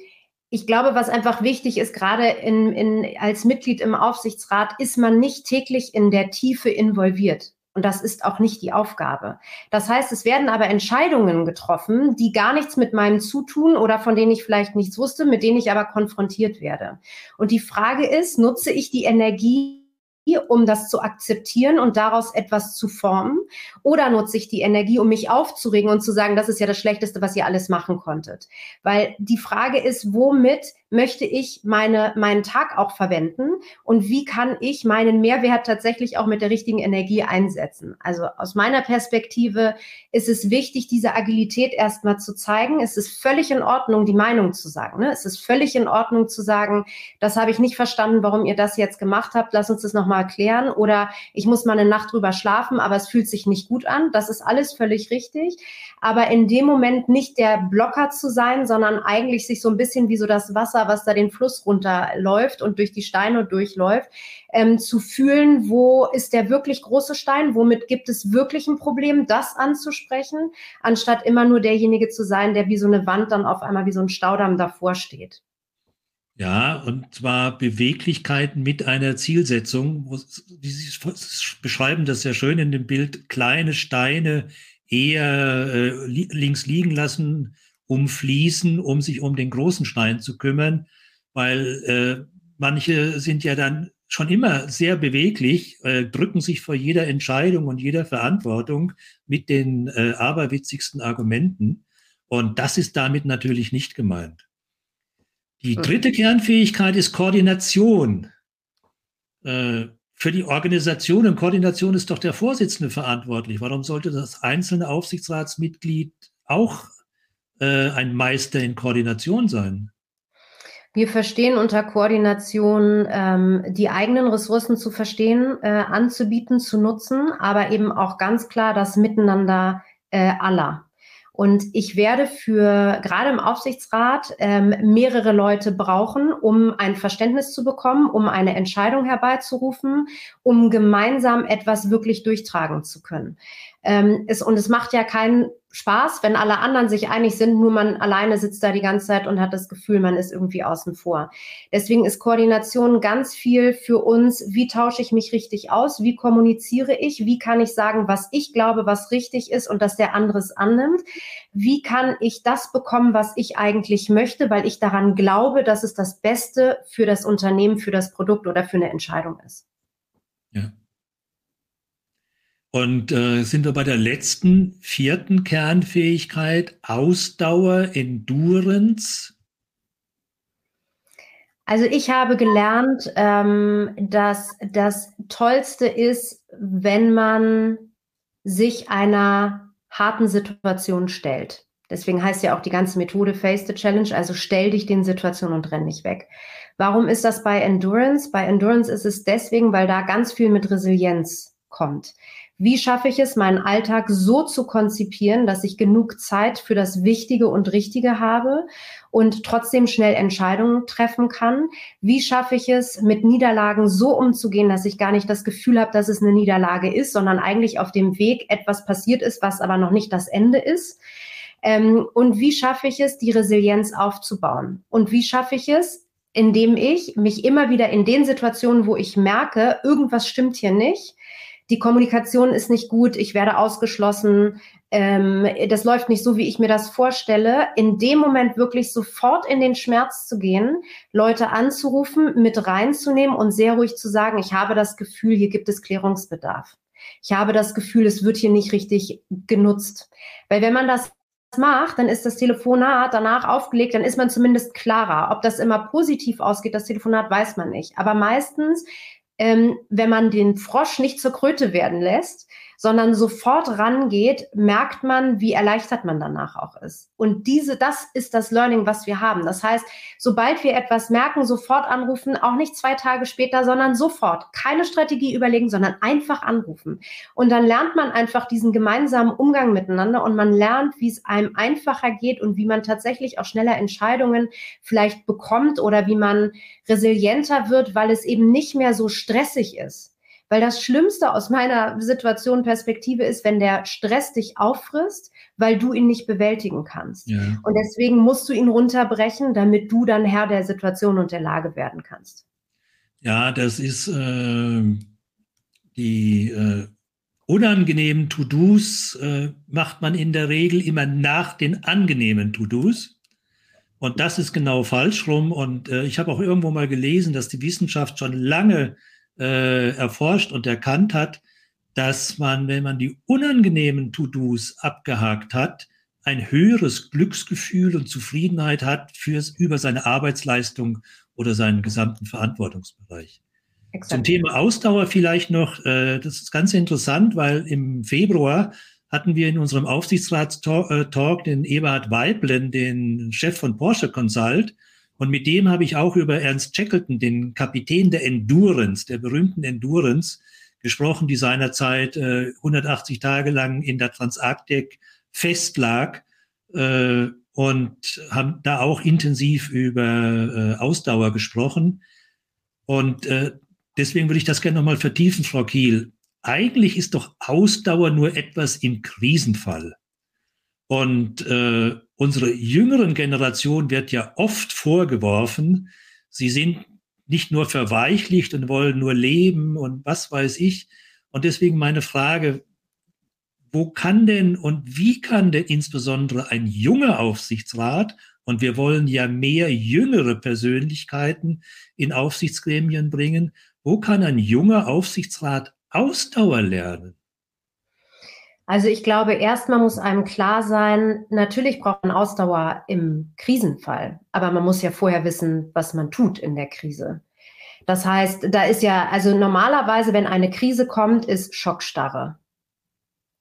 ich glaube, was einfach wichtig ist, gerade in, in, als Mitglied im Aufsichtsrat, ist man nicht täglich in der Tiefe involviert. Und das ist auch nicht die Aufgabe. Das heißt, es werden aber Entscheidungen getroffen, die gar nichts mit meinem Zutun oder von denen ich vielleicht nichts wusste, mit denen ich aber konfrontiert werde. Und die Frage ist, nutze ich die Energie um das zu akzeptieren und daraus etwas zu formen? Oder nutze ich die Energie, um mich aufzuregen und zu sagen, das ist ja das Schlechteste, was ihr alles machen konntet? Weil die Frage ist, womit möchte ich meine, meinen Tag auch verwenden und wie kann ich meinen Mehrwert tatsächlich auch mit der richtigen Energie einsetzen? Also aus meiner Perspektive ist es wichtig, diese Agilität erstmal zu zeigen. Es ist völlig in Ordnung, die Meinung zu sagen. Ne? Es ist völlig in Ordnung zu sagen, das habe ich nicht verstanden, warum ihr das jetzt gemacht habt. Lass uns das nochmal erklären. Oder ich muss mal eine Nacht drüber schlafen, aber es fühlt sich nicht gut an. Das ist alles völlig richtig. Aber in dem Moment nicht der Blocker zu sein, sondern eigentlich sich so ein bisschen wie so das Wasser was da den Fluss runterläuft und durch die Steine durchläuft, ähm, zu fühlen, wo ist der wirklich große Stein, womit gibt es wirklich ein Problem, das anzusprechen, anstatt immer nur derjenige zu sein, der wie so eine Wand dann auf einmal wie so ein Staudamm davor steht. Ja, und zwar Beweglichkeiten mit einer Zielsetzung. Sie beschreiben das sehr schön in dem Bild. Kleine Steine eher äh, links liegen lassen, umfließen, um sich um den großen Stein zu kümmern, weil äh, manche sind ja dann schon immer sehr beweglich, äh, drücken sich vor jeder Entscheidung und jeder Verantwortung mit den äh, aberwitzigsten Argumenten. Und das ist damit natürlich nicht gemeint. Die dritte Kernfähigkeit ist Koordination. Äh, für die Organisation und Koordination ist doch der Vorsitzende verantwortlich. Warum sollte das einzelne Aufsichtsratsmitglied auch äh, ein Meister in Koordination sein? Wir verstehen unter Koordination ähm, die eigenen Ressourcen zu verstehen, äh, anzubieten, zu nutzen, aber eben auch ganz klar das Miteinander äh, aller. Und ich werde für gerade im Aufsichtsrat ähm, mehrere Leute brauchen, um ein Verständnis zu bekommen, um eine Entscheidung herbeizurufen, um gemeinsam etwas wirklich durchtragen zu können. Ähm, es, und es macht ja keinen Spaß, wenn alle anderen sich einig sind, nur man alleine sitzt da die ganze Zeit und hat das Gefühl, man ist irgendwie außen vor. Deswegen ist Koordination ganz viel für uns, wie tausche ich mich richtig aus, wie kommuniziere ich, wie kann ich sagen, was ich glaube, was richtig ist und dass der andere es annimmt, wie kann ich das bekommen, was ich eigentlich möchte, weil ich daran glaube, dass es das Beste für das Unternehmen, für das Produkt oder für eine Entscheidung ist. Ja. Und äh, sind wir bei der letzten, vierten Kernfähigkeit, Ausdauer, Endurance. Also ich habe gelernt, ähm, dass das Tollste ist, wenn man sich einer harten Situation stellt. Deswegen heißt ja auch die ganze Methode Face the Challenge, also stell dich den Situationen und renn nicht weg. Warum ist das bei Endurance? Bei Endurance ist es deswegen, weil da ganz viel mit Resilienz kommt. Wie schaffe ich es, meinen Alltag so zu konzipieren, dass ich genug Zeit für das Wichtige und Richtige habe und trotzdem schnell Entscheidungen treffen kann? Wie schaffe ich es, mit Niederlagen so umzugehen, dass ich gar nicht das Gefühl habe, dass es eine Niederlage ist, sondern eigentlich auf dem Weg etwas passiert ist, was aber noch nicht das Ende ist? Ähm, und wie schaffe ich es, die Resilienz aufzubauen? Und wie schaffe ich es, indem ich mich immer wieder in den Situationen, wo ich merke, irgendwas stimmt hier nicht, die Kommunikation ist nicht gut, ich werde ausgeschlossen, ähm, das läuft nicht so, wie ich mir das vorstelle, in dem Moment wirklich sofort in den Schmerz zu gehen, Leute anzurufen, mit reinzunehmen und sehr ruhig zu sagen, ich habe das Gefühl, hier gibt es Klärungsbedarf. Ich habe das Gefühl, es wird hier nicht richtig genutzt. Weil wenn man das macht, dann ist das Telefonat danach aufgelegt, dann ist man zumindest klarer. Ob das immer positiv ausgeht, das Telefonat weiß man nicht. Aber meistens ähm, wenn man den Frosch nicht zur Kröte werden lässt, sondern sofort rangeht, merkt man, wie erleichtert man danach auch ist. Und diese, das ist das Learning, was wir haben. Das heißt, sobald wir etwas merken, sofort anrufen, auch nicht zwei Tage später, sondern sofort. Keine Strategie überlegen, sondern einfach anrufen. Und dann lernt man einfach diesen gemeinsamen Umgang miteinander und man lernt, wie es einem einfacher geht und wie man tatsächlich auch schneller Entscheidungen vielleicht bekommt oder wie man resilienter wird, weil es eben nicht mehr so stressig ist. Weil das Schlimmste aus meiner Situation Perspektive ist, wenn der Stress dich auffrisst, weil du ihn nicht bewältigen kannst. Ja. Und deswegen musst du ihn runterbrechen, damit du dann Herr der Situation und der Lage werden kannst. Ja, das ist äh, die äh, unangenehmen To-Dos äh, macht man in der Regel immer nach den angenehmen To-Dos. Und das ist genau falsch rum. Und äh, ich habe auch irgendwo mal gelesen, dass die Wissenschaft schon lange äh, erforscht und erkannt hat, dass man, wenn man die unangenehmen To-Dos abgehakt hat, ein höheres Glücksgefühl und Zufriedenheit hat fürs, über seine Arbeitsleistung oder seinen gesamten Verantwortungsbereich. Exakt. Zum Thema Ausdauer vielleicht noch, äh, das ist ganz interessant, weil im Februar hatten wir in unserem Aufsichtsratstalk äh, den Eberhard Weiblen, den Chef von Porsche Consult, und mit dem habe ich auch über Ernst Shackleton, den Kapitän der Endurance, der berühmten Endurance, gesprochen, die seinerzeit äh, 180 Tage lang in der Transarktik festlag äh, und haben da auch intensiv über äh, Ausdauer gesprochen. Und äh, deswegen würde ich das gerne nochmal vertiefen, Frau Kiel. Eigentlich ist doch Ausdauer nur etwas im Krisenfall. Und äh, unsere jüngeren Generation wird ja oft vorgeworfen, sie sind nicht nur verweichlicht und wollen nur leben und was weiß ich. Und deswegen meine Frage, wo kann denn und wie kann denn insbesondere ein junger Aufsichtsrat, und wir wollen ja mehr jüngere Persönlichkeiten in Aufsichtsgremien bringen, wo kann ein junger Aufsichtsrat Ausdauer lernen? Also ich glaube, erstmal muss einem klar sein, natürlich braucht man Ausdauer im Krisenfall, aber man muss ja vorher wissen, was man tut in der Krise. Das heißt, da ist ja, also normalerweise, wenn eine Krise kommt, ist Schockstarre.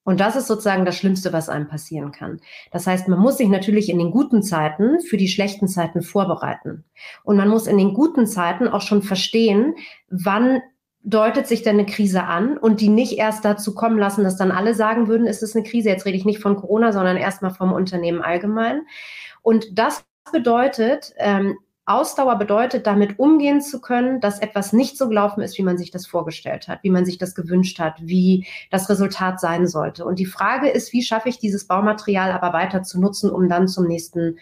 Und das ist sozusagen das Schlimmste, was einem passieren kann. Das heißt, man muss sich natürlich in den guten Zeiten für die schlechten Zeiten vorbereiten. Und man muss in den guten Zeiten auch schon verstehen, wann deutet sich denn eine Krise an und die nicht erst dazu kommen lassen, dass dann alle sagen würden, ist es eine Krise. Jetzt rede ich nicht von Corona, sondern erstmal vom Unternehmen allgemein. Und das bedeutet, ähm, Ausdauer bedeutet, damit umgehen zu können, dass etwas nicht so gelaufen ist, wie man sich das vorgestellt hat, wie man sich das gewünscht hat, wie das Resultat sein sollte. Und die Frage ist, wie schaffe ich dieses Baumaterial aber weiter zu nutzen, um dann zum nächsten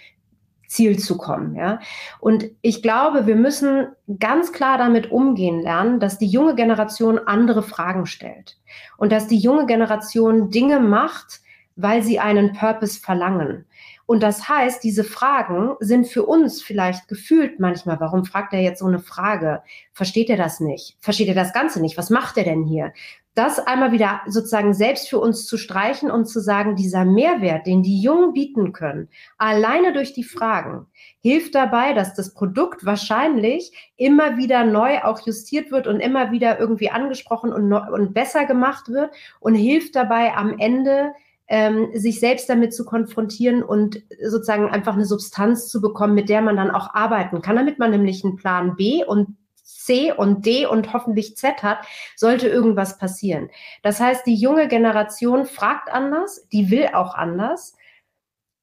Ziel zu kommen. Ja? Und ich glaube, wir müssen ganz klar damit umgehen lernen, dass die junge Generation andere Fragen stellt und dass die junge Generation Dinge macht, weil sie einen Purpose verlangen. Und das heißt, diese Fragen sind für uns vielleicht gefühlt manchmal, warum fragt er jetzt so eine Frage? Versteht er das nicht? Versteht er das Ganze nicht? Was macht er denn hier? Das einmal wieder sozusagen selbst für uns zu streichen und zu sagen, dieser Mehrwert, den die Jungen bieten können, alleine durch die Fragen, hilft dabei, dass das Produkt wahrscheinlich immer wieder neu auch justiert wird und immer wieder irgendwie angesprochen und, und besser gemacht wird und hilft dabei am Ende, ähm, sich selbst damit zu konfrontieren und sozusagen einfach eine Substanz zu bekommen, mit der man dann auch arbeiten kann, damit man nämlich einen Plan B und C und D und hoffentlich Z hat, sollte irgendwas passieren. Das heißt, die junge Generation fragt anders, die will auch anders.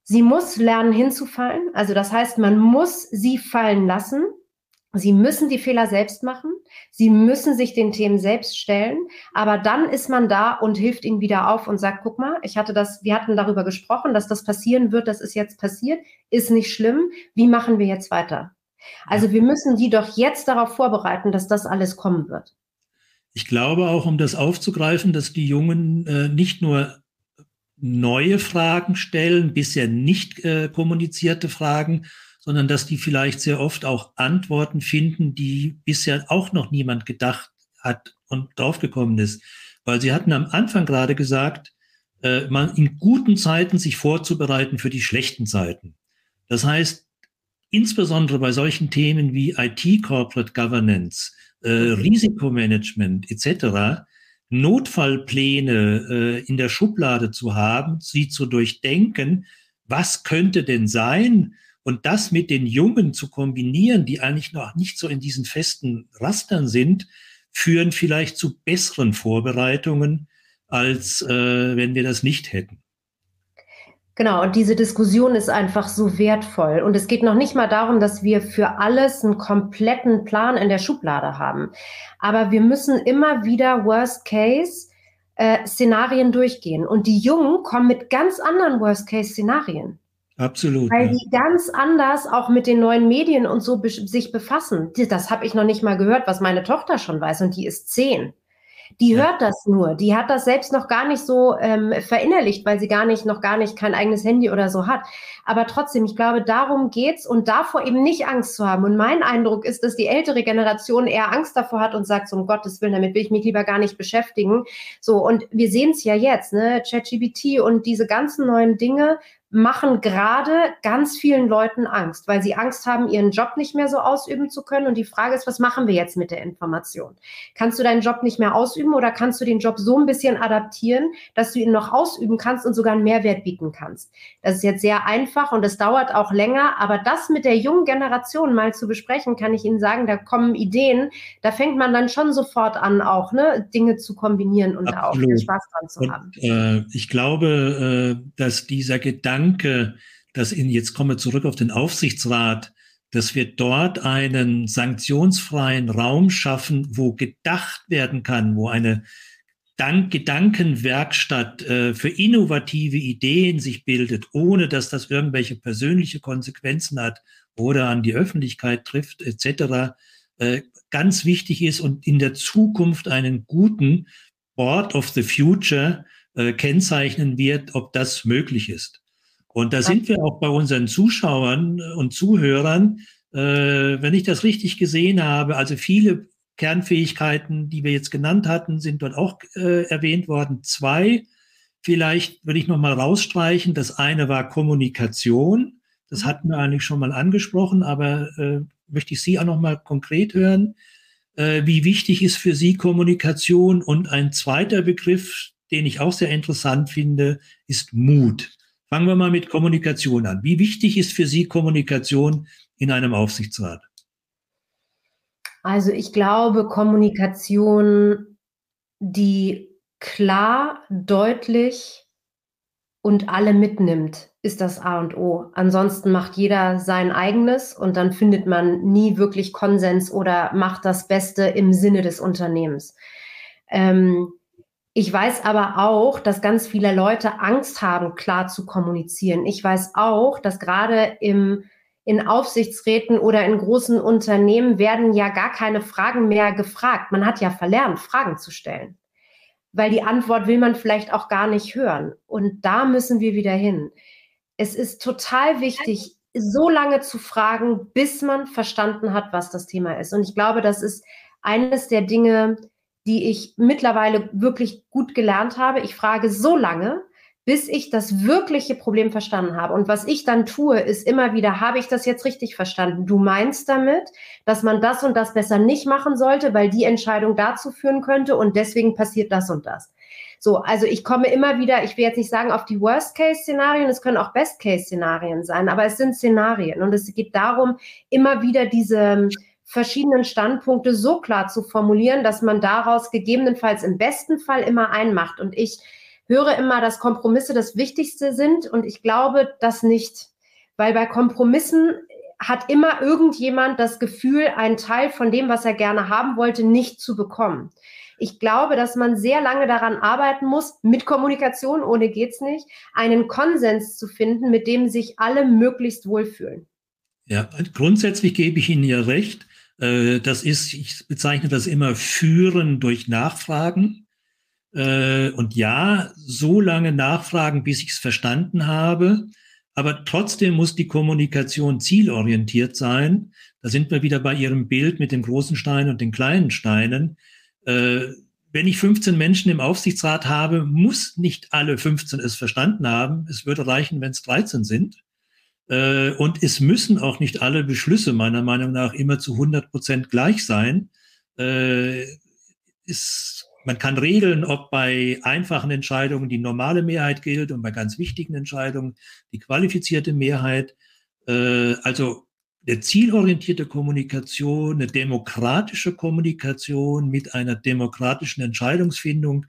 Sie muss lernen hinzufallen. Also das heißt, man muss sie fallen lassen. Sie müssen die Fehler selbst machen. Sie müssen sich den Themen selbst stellen. Aber dann ist man da und hilft ihnen wieder auf und sagt, guck mal, ich hatte das, wir hatten darüber gesprochen, dass das passieren wird. Das ist jetzt passiert. Ist nicht schlimm. Wie machen wir jetzt weiter? Also wir müssen die doch jetzt darauf vorbereiten, dass das alles kommen wird. Ich glaube auch, um das aufzugreifen, dass die Jungen äh, nicht nur neue Fragen stellen, bisher nicht äh, kommunizierte Fragen, sondern dass die vielleicht sehr oft auch Antworten finden, die bisher auch noch niemand gedacht hat und draufgekommen ist. Weil Sie hatten am Anfang gerade gesagt, äh, man in guten Zeiten sich vorzubereiten für die schlechten Zeiten. Das heißt, insbesondere bei solchen Themen wie IT Corporate Governance, äh, Risikomanagement etc., Notfallpläne äh, in der Schublade zu haben, sie zu durchdenken, was könnte denn sein und das mit den Jungen zu kombinieren, die eigentlich noch nicht so in diesen festen Rastern sind, führen vielleicht zu besseren Vorbereitungen, als äh, wenn wir das nicht hätten. Genau, und diese Diskussion ist einfach so wertvoll. Und es geht noch nicht mal darum, dass wir für alles einen kompletten Plan in der Schublade haben. Aber wir müssen immer wieder Worst Case äh, Szenarien durchgehen. Und die Jungen kommen mit ganz anderen Worst Case Szenarien. Absolut. Weil die ganz anders auch mit den neuen Medien und so be sich befassen. Das habe ich noch nicht mal gehört, was meine Tochter schon weiß. Und die ist zehn. Die hört das nur. Die hat das selbst noch gar nicht so ähm, verinnerlicht, weil sie gar nicht, noch gar nicht kein eigenes Handy oder so hat. Aber trotzdem, ich glaube, darum geht's und davor eben nicht Angst zu haben. Und mein Eindruck ist, dass die ältere Generation eher Angst davor hat und sagt, so, um Gottes Willen, damit will ich mich lieber gar nicht beschäftigen. So, und wir sehen es ja jetzt, ne, ChatGPT und diese ganzen neuen Dinge machen gerade ganz vielen Leuten Angst, weil sie Angst haben, ihren Job nicht mehr so ausüben zu können. Und die Frage ist, was machen wir jetzt mit der Information? Kannst du deinen Job nicht mehr ausüben oder kannst du den Job so ein bisschen adaptieren, dass du ihn noch ausüben kannst und sogar einen Mehrwert bieten kannst? Das ist jetzt sehr einfach und es dauert auch länger, aber das mit der jungen Generation mal zu besprechen, kann ich Ihnen sagen, da kommen Ideen, da fängt man dann schon sofort an, auch ne, Dinge zu kombinieren und Absolut. da auch viel Spaß dran zu und, haben. Äh, ich glaube, äh, dass dieser Gedanke, Gedanke, dass in, jetzt komme zurück auf den Aufsichtsrat, dass wir dort einen sanktionsfreien Raum schaffen, wo gedacht werden kann, wo eine Dank Gedankenwerkstatt äh, für innovative Ideen sich bildet, ohne dass das irgendwelche persönliche Konsequenzen hat oder an die Öffentlichkeit trifft, etc., äh, ganz wichtig ist und in der Zukunft einen guten Board of the Future äh, kennzeichnen wird, ob das möglich ist. Und da sind wir auch bei unseren Zuschauern und Zuhörern, äh, wenn ich das richtig gesehen habe, also viele Kernfähigkeiten, die wir jetzt genannt hatten, sind dort auch äh, erwähnt worden. Zwei, vielleicht würde ich noch mal rausstreichen. Das eine war Kommunikation. Das hatten wir eigentlich schon mal angesprochen, aber äh, möchte ich Sie auch noch mal konkret hören. Äh, wie wichtig ist für Sie Kommunikation? Und ein zweiter Begriff, den ich auch sehr interessant finde, ist Mut. Fangen wir mal mit Kommunikation an. Wie wichtig ist für Sie Kommunikation in einem Aufsichtsrat? Also ich glaube, Kommunikation, die klar, deutlich und alle mitnimmt, ist das A und O. Ansonsten macht jeder sein eigenes und dann findet man nie wirklich Konsens oder macht das Beste im Sinne des Unternehmens. Ähm, ich weiß aber auch, dass ganz viele Leute Angst haben, klar zu kommunizieren. Ich weiß auch, dass gerade im in Aufsichtsräten oder in großen Unternehmen werden ja gar keine Fragen mehr gefragt. Man hat ja verlernt, Fragen zu stellen, weil die Antwort will man vielleicht auch gar nicht hören. Und da müssen wir wieder hin. Es ist total wichtig, so lange zu fragen, bis man verstanden hat, was das Thema ist. Und ich glaube, das ist eines der Dinge, die ich mittlerweile wirklich gut gelernt habe. Ich frage so lange, bis ich das wirkliche Problem verstanden habe. Und was ich dann tue, ist immer wieder, habe ich das jetzt richtig verstanden? Du meinst damit, dass man das und das besser nicht machen sollte, weil die Entscheidung dazu führen könnte und deswegen passiert das und das. So, also ich komme immer wieder, ich will jetzt nicht sagen auf die Worst-Case-Szenarien, es können auch Best-Case-Szenarien sein, aber es sind Szenarien und es geht darum, immer wieder diese verschiedenen Standpunkte so klar zu formulieren, dass man daraus gegebenenfalls im besten Fall immer einmacht. Und ich höre immer, dass Kompromisse das Wichtigste sind und ich glaube das nicht, weil bei Kompromissen hat immer irgendjemand das Gefühl, einen Teil von dem, was er gerne haben wollte, nicht zu bekommen. Ich glaube, dass man sehr lange daran arbeiten muss, mit Kommunikation, ohne geht's nicht, einen Konsens zu finden, mit dem sich alle möglichst wohlfühlen. Ja, grundsätzlich gebe ich Ihnen ja recht. Äh, das ist, ich bezeichne das immer Führen durch Nachfragen. Äh, und ja, so lange nachfragen, bis ich es verstanden habe. Aber trotzdem muss die Kommunikation zielorientiert sein. Da sind wir wieder bei Ihrem Bild mit den großen Steinen und den kleinen Steinen. Äh, wenn ich 15 Menschen im Aufsichtsrat habe, muss nicht alle 15 es verstanden haben. Es würde reichen, wenn es 13 sind. Äh, und es müssen auch nicht alle Beschlüsse meiner Meinung nach immer zu 100 Prozent gleich sein. Äh, ist man kann regeln, ob bei einfachen Entscheidungen die normale Mehrheit gilt und bei ganz wichtigen Entscheidungen die qualifizierte Mehrheit. Äh, also eine zielorientierte Kommunikation, eine demokratische Kommunikation mit einer demokratischen Entscheidungsfindung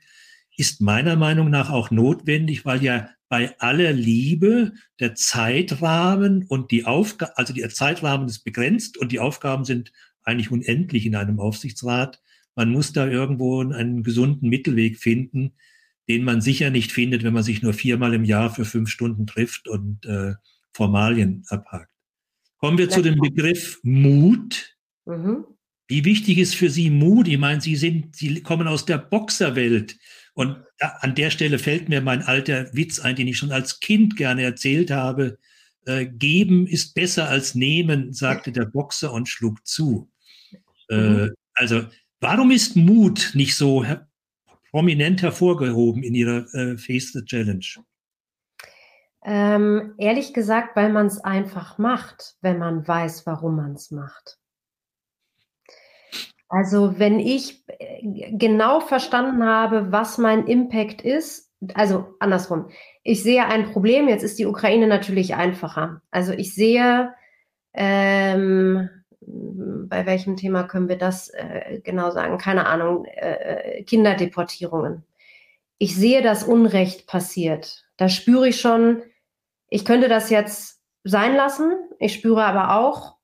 ist meiner Meinung nach auch notwendig, weil ja bei aller Liebe der Zeitrahmen und die Aufgaben, also der Zeitrahmen ist begrenzt und die Aufgaben sind eigentlich unendlich in einem Aufsichtsrat man muss da irgendwo einen gesunden Mittelweg finden, den man sicher nicht findet, wenn man sich nur viermal im Jahr für fünf Stunden trifft und äh, Formalien abhakt. Kommen wir zu dem Begriff Mut. Mhm. Wie wichtig ist für Sie Mut? Ich meine, Sie sind, Sie kommen aus der Boxerwelt. Und an der Stelle fällt mir mein alter Witz ein, den ich schon als Kind gerne erzählt habe. Äh, geben ist besser als nehmen, sagte der Boxer und schlug zu. Äh, mhm. also Warum ist Mut nicht so her prominent hervorgehoben in Ihrer äh, Face the Challenge? Ähm, ehrlich gesagt, weil man es einfach macht, wenn man weiß, warum man es macht. Also wenn ich äh, genau verstanden habe, was mein Impact ist, also andersrum, ich sehe ein Problem, jetzt ist die Ukraine natürlich einfacher. Also ich sehe, ähm, bei welchem Thema können wir das äh, genau sagen? Keine Ahnung, äh, Kinderdeportierungen. Ich sehe, dass Unrecht passiert. Da spüre ich schon, ich könnte das jetzt sein lassen. Ich spüre aber auch,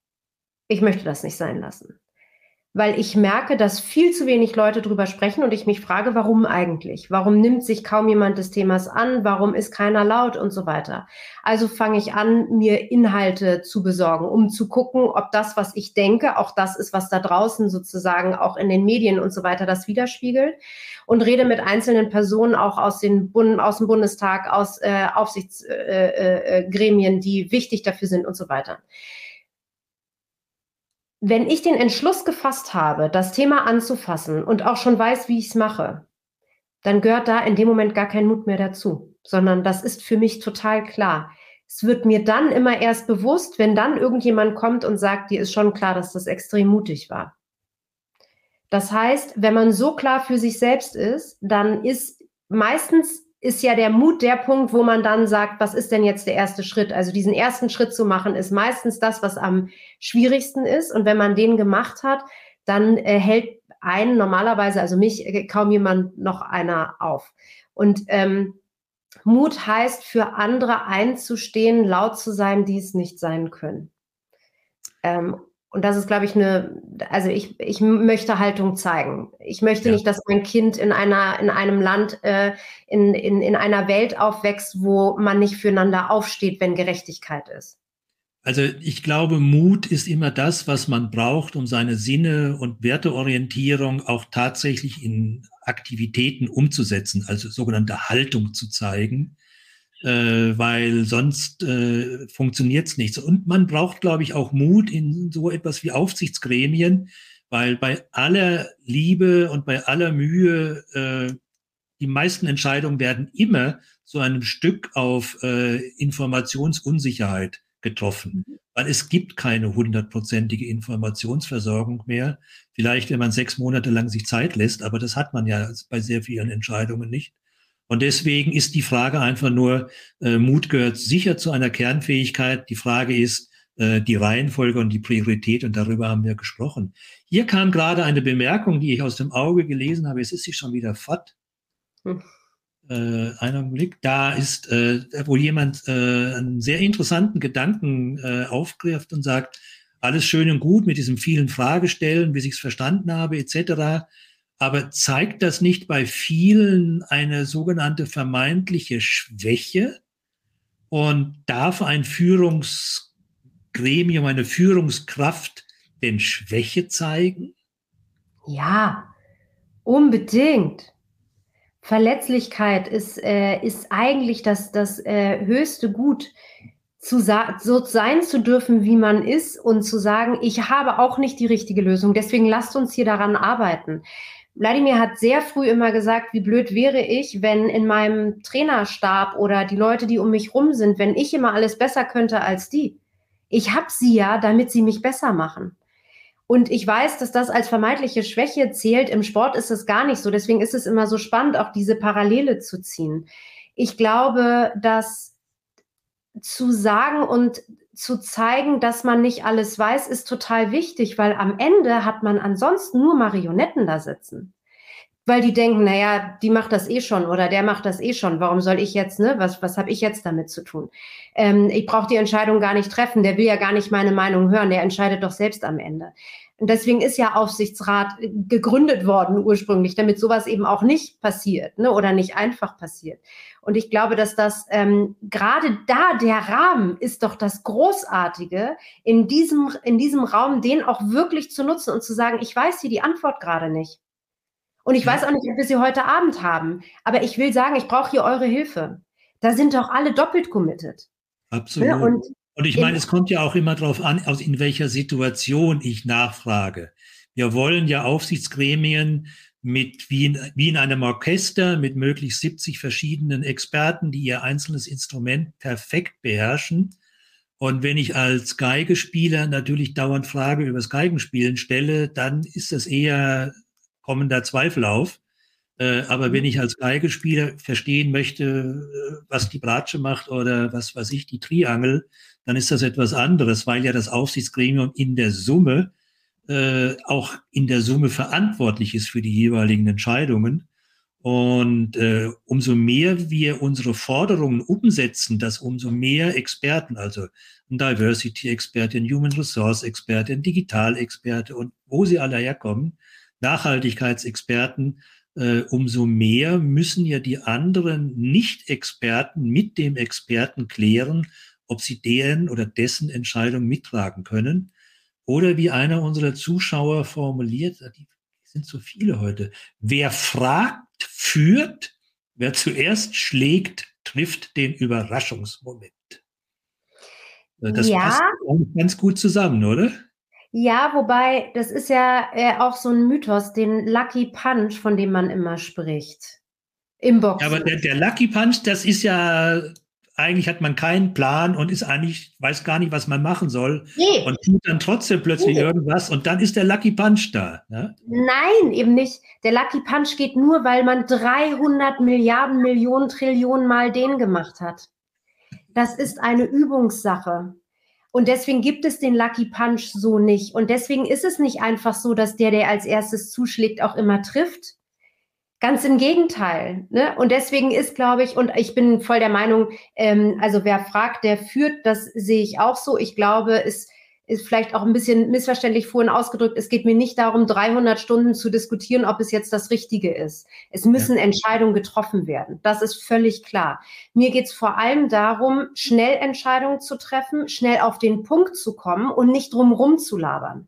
ich möchte das nicht sein lassen weil ich merke, dass viel zu wenig Leute drüber sprechen und ich mich frage, warum eigentlich? Warum nimmt sich kaum jemand des Themas an? Warum ist keiner laut und so weiter? Also fange ich an, mir Inhalte zu besorgen, um zu gucken, ob das, was ich denke, auch das ist, was da draußen sozusagen auch in den Medien und so weiter das widerspiegelt und rede mit einzelnen Personen auch aus, den Bund, aus dem Bundestag, aus äh, Aufsichtsgremien, äh, äh, die wichtig dafür sind und so weiter wenn ich den Entschluss gefasst habe, das Thema anzufassen und auch schon weiß, wie ich es mache, dann gehört da in dem Moment gar kein Mut mehr dazu, sondern das ist für mich total klar. Es wird mir dann immer erst bewusst, wenn dann irgendjemand kommt und sagt, dir ist schon klar, dass das extrem mutig war. Das heißt, wenn man so klar für sich selbst ist, dann ist meistens ist ja der Mut der Punkt, wo man dann sagt, was ist denn jetzt der erste Schritt? Also diesen ersten Schritt zu machen, ist meistens das, was am schwierigsten ist. Und wenn man den gemacht hat, dann äh, hält einen normalerweise, also mich, äh, kaum jemand noch einer auf. Und ähm, Mut heißt, für andere einzustehen, laut zu sein, die es nicht sein können. Ähm, und das ist, glaube ich, eine, also ich, ich möchte Haltung zeigen. Ich möchte ja. nicht, dass mein Kind in einer, in einem Land, äh, in, in, in einer Welt aufwächst, wo man nicht füreinander aufsteht, wenn Gerechtigkeit ist. Also ich glaube, Mut ist immer das, was man braucht, um seine Sinne und Werteorientierung auch tatsächlich in Aktivitäten umzusetzen, also sogenannte Haltung zu zeigen, äh, weil sonst äh, funktioniert es nicht. Und man braucht, glaube ich, auch Mut in so etwas wie Aufsichtsgremien, weil bei aller Liebe und bei aller Mühe äh, die meisten Entscheidungen werden immer so einem Stück auf äh, Informationsunsicherheit getroffen, mhm. weil es gibt keine hundertprozentige Informationsversorgung mehr. Vielleicht, wenn man sechs Monate lang sich Zeit lässt, aber das hat man ja bei sehr vielen Entscheidungen nicht. Und deswegen ist die Frage einfach nur, äh, Mut gehört sicher zu einer Kernfähigkeit. Die Frage ist äh, die Reihenfolge und die Priorität und darüber haben wir gesprochen. Hier kam gerade eine Bemerkung, die ich aus dem Auge gelesen habe. Es ist sie schon wieder fort. Hm äh, einen Augenblick, da ist, äh, wo jemand äh, einen sehr interessanten Gedanken äh, aufgreift und sagt, alles schön und gut mit diesem vielen Fragestellen, wie ich es verstanden habe, etc. Aber zeigt das nicht bei vielen eine sogenannte vermeintliche Schwäche? Und darf ein Führungsgremium, eine Führungskraft denn Schwäche zeigen? Ja, unbedingt. Verletzlichkeit ist, äh, ist eigentlich das, das äh, höchste Gut, zu so sein zu dürfen, wie man ist und zu sagen, ich habe auch nicht die richtige Lösung. Deswegen lasst uns hier daran arbeiten. Wladimir hat sehr früh immer gesagt, wie blöd wäre ich, wenn in meinem Trainerstab oder die Leute, die um mich rum sind, wenn ich immer alles besser könnte als die. Ich habe sie ja, damit sie mich besser machen. Und ich weiß, dass das als vermeintliche Schwäche zählt. Im Sport ist es gar nicht so. Deswegen ist es immer so spannend, auch diese Parallele zu ziehen. Ich glaube, dass zu sagen und zu zeigen, dass man nicht alles weiß, ist total wichtig, weil am Ende hat man ansonsten nur Marionetten da sitzen weil die denken, naja, die macht das eh schon oder der macht das eh schon. Warum soll ich jetzt, ne? Was, was habe ich jetzt damit zu tun? Ähm, ich brauche die Entscheidung gar nicht treffen. Der will ja gar nicht meine Meinung hören. Der entscheidet doch selbst am Ende. Und deswegen ist ja Aufsichtsrat gegründet worden ursprünglich, damit sowas eben auch nicht passiert ne? oder nicht einfach passiert. Und ich glaube, dass das ähm, gerade da der Rahmen ist doch das Großartige, in diesem, in diesem Raum den auch wirklich zu nutzen und zu sagen, ich weiß hier die Antwort gerade nicht. Und ich weiß auch nicht, ob wir sie heute Abend haben. Aber ich will sagen, ich brauche hier eure Hilfe. Da sind doch alle doppelt committed. Absolut. Ja, und, und, ich meine, es kommt ja auch immer darauf an, aus in welcher Situation ich nachfrage. Wir wollen ja Aufsichtsgremien mit, wie in, wie in einem Orchester mit möglichst 70 verschiedenen Experten, die ihr einzelnes Instrument perfekt beherrschen. Und wenn ich als Geigespieler natürlich dauernd Frage über das Geigenspielen stelle, dann ist das eher kommen da Zweifel auf. Äh, aber wenn ich als Geigespieler verstehen möchte, äh, was die Bratsche macht oder was weiß ich, die Triangel, dann ist das etwas anderes, weil ja das Aufsichtsgremium in der Summe äh, auch in der Summe verantwortlich ist für die jeweiligen Entscheidungen. Und äh, umso mehr wir unsere Forderungen umsetzen, dass umso mehr Experten, also ein Diversity-Experte, ein Human Resource-Experte, ein Digital-Experte und wo sie alle herkommen, Nachhaltigkeitsexperten, äh, umso mehr müssen ja die anderen Nicht-Experten mit dem Experten klären, ob sie deren oder dessen Entscheidung mittragen können. Oder wie einer unserer Zuschauer formuliert, die sind so viele heute, wer fragt, führt, wer zuerst schlägt, trifft den Überraschungsmoment. Das ja. passt ganz gut zusammen, oder? Ja, wobei, das ist ja äh, auch so ein Mythos, den Lucky Punch, von dem man immer spricht. Im Boxen. Ja, aber der, der Lucky Punch, das ist ja, eigentlich hat man keinen Plan und ist eigentlich, weiß gar nicht, was man machen soll. Nee. Und tut dann trotzdem plötzlich nee. irgendwas und dann ist der Lucky Punch da. Ne? Nein, eben nicht. Der Lucky Punch geht nur, weil man 300 Milliarden, Millionen, Trillionen Mal den gemacht hat. Das ist eine Übungssache. Und deswegen gibt es den Lucky Punch so nicht. Und deswegen ist es nicht einfach so, dass der, der als erstes zuschlägt, auch immer trifft. Ganz im Gegenteil. Ne? Und deswegen ist, glaube ich, und ich bin voll der Meinung, ähm, also wer fragt, der führt, das sehe ich auch so. Ich glaube, es ist vielleicht auch ein bisschen missverständlich vorhin ausgedrückt. Es geht mir nicht darum, 300 Stunden zu diskutieren, ob es jetzt das Richtige ist. Es müssen ja. Entscheidungen getroffen werden. Das ist völlig klar. Mir geht es vor allem darum, schnell Entscheidungen zu treffen, schnell auf den Punkt zu kommen und nicht drumherum zu labern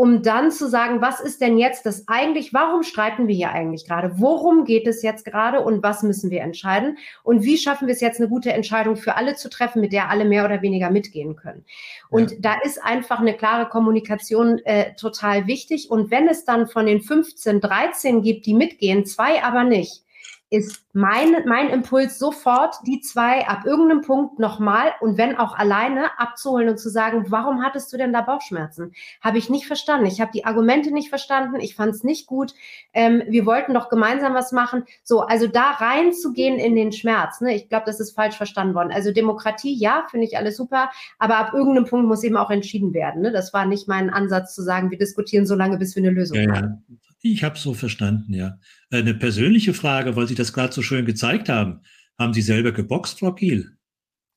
um dann zu sagen, was ist denn jetzt das eigentlich, warum streiten wir hier eigentlich gerade? Worum geht es jetzt gerade und was müssen wir entscheiden? Und wie schaffen wir es jetzt, eine gute Entscheidung für alle zu treffen, mit der alle mehr oder weniger mitgehen können? Und ja. da ist einfach eine klare Kommunikation äh, total wichtig. Und wenn es dann von den 15, 13 gibt, die mitgehen, zwei aber nicht, ist mein, mein Impuls sofort, die zwei ab irgendeinem Punkt nochmal und wenn auch alleine abzuholen und zu sagen, warum hattest du denn da Bauchschmerzen? Habe ich nicht verstanden. Ich habe die Argumente nicht verstanden. Ich fand es nicht gut. Ähm, wir wollten doch gemeinsam was machen. So, also da reinzugehen in den Schmerz. Ne? Ich glaube, das ist falsch verstanden worden. Also Demokratie, ja, finde ich alles super. Aber ab irgendeinem Punkt muss eben auch entschieden werden. Ne? Das war nicht mein Ansatz zu sagen, wir diskutieren so lange, bis wir eine Lösung ja, haben. Ja. Ich habe so verstanden, ja. Eine persönliche Frage, weil Sie das gerade so schön gezeigt haben. Haben Sie selber geboxt, Frau Kiel?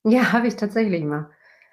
Ja, habe ich tatsächlich mal.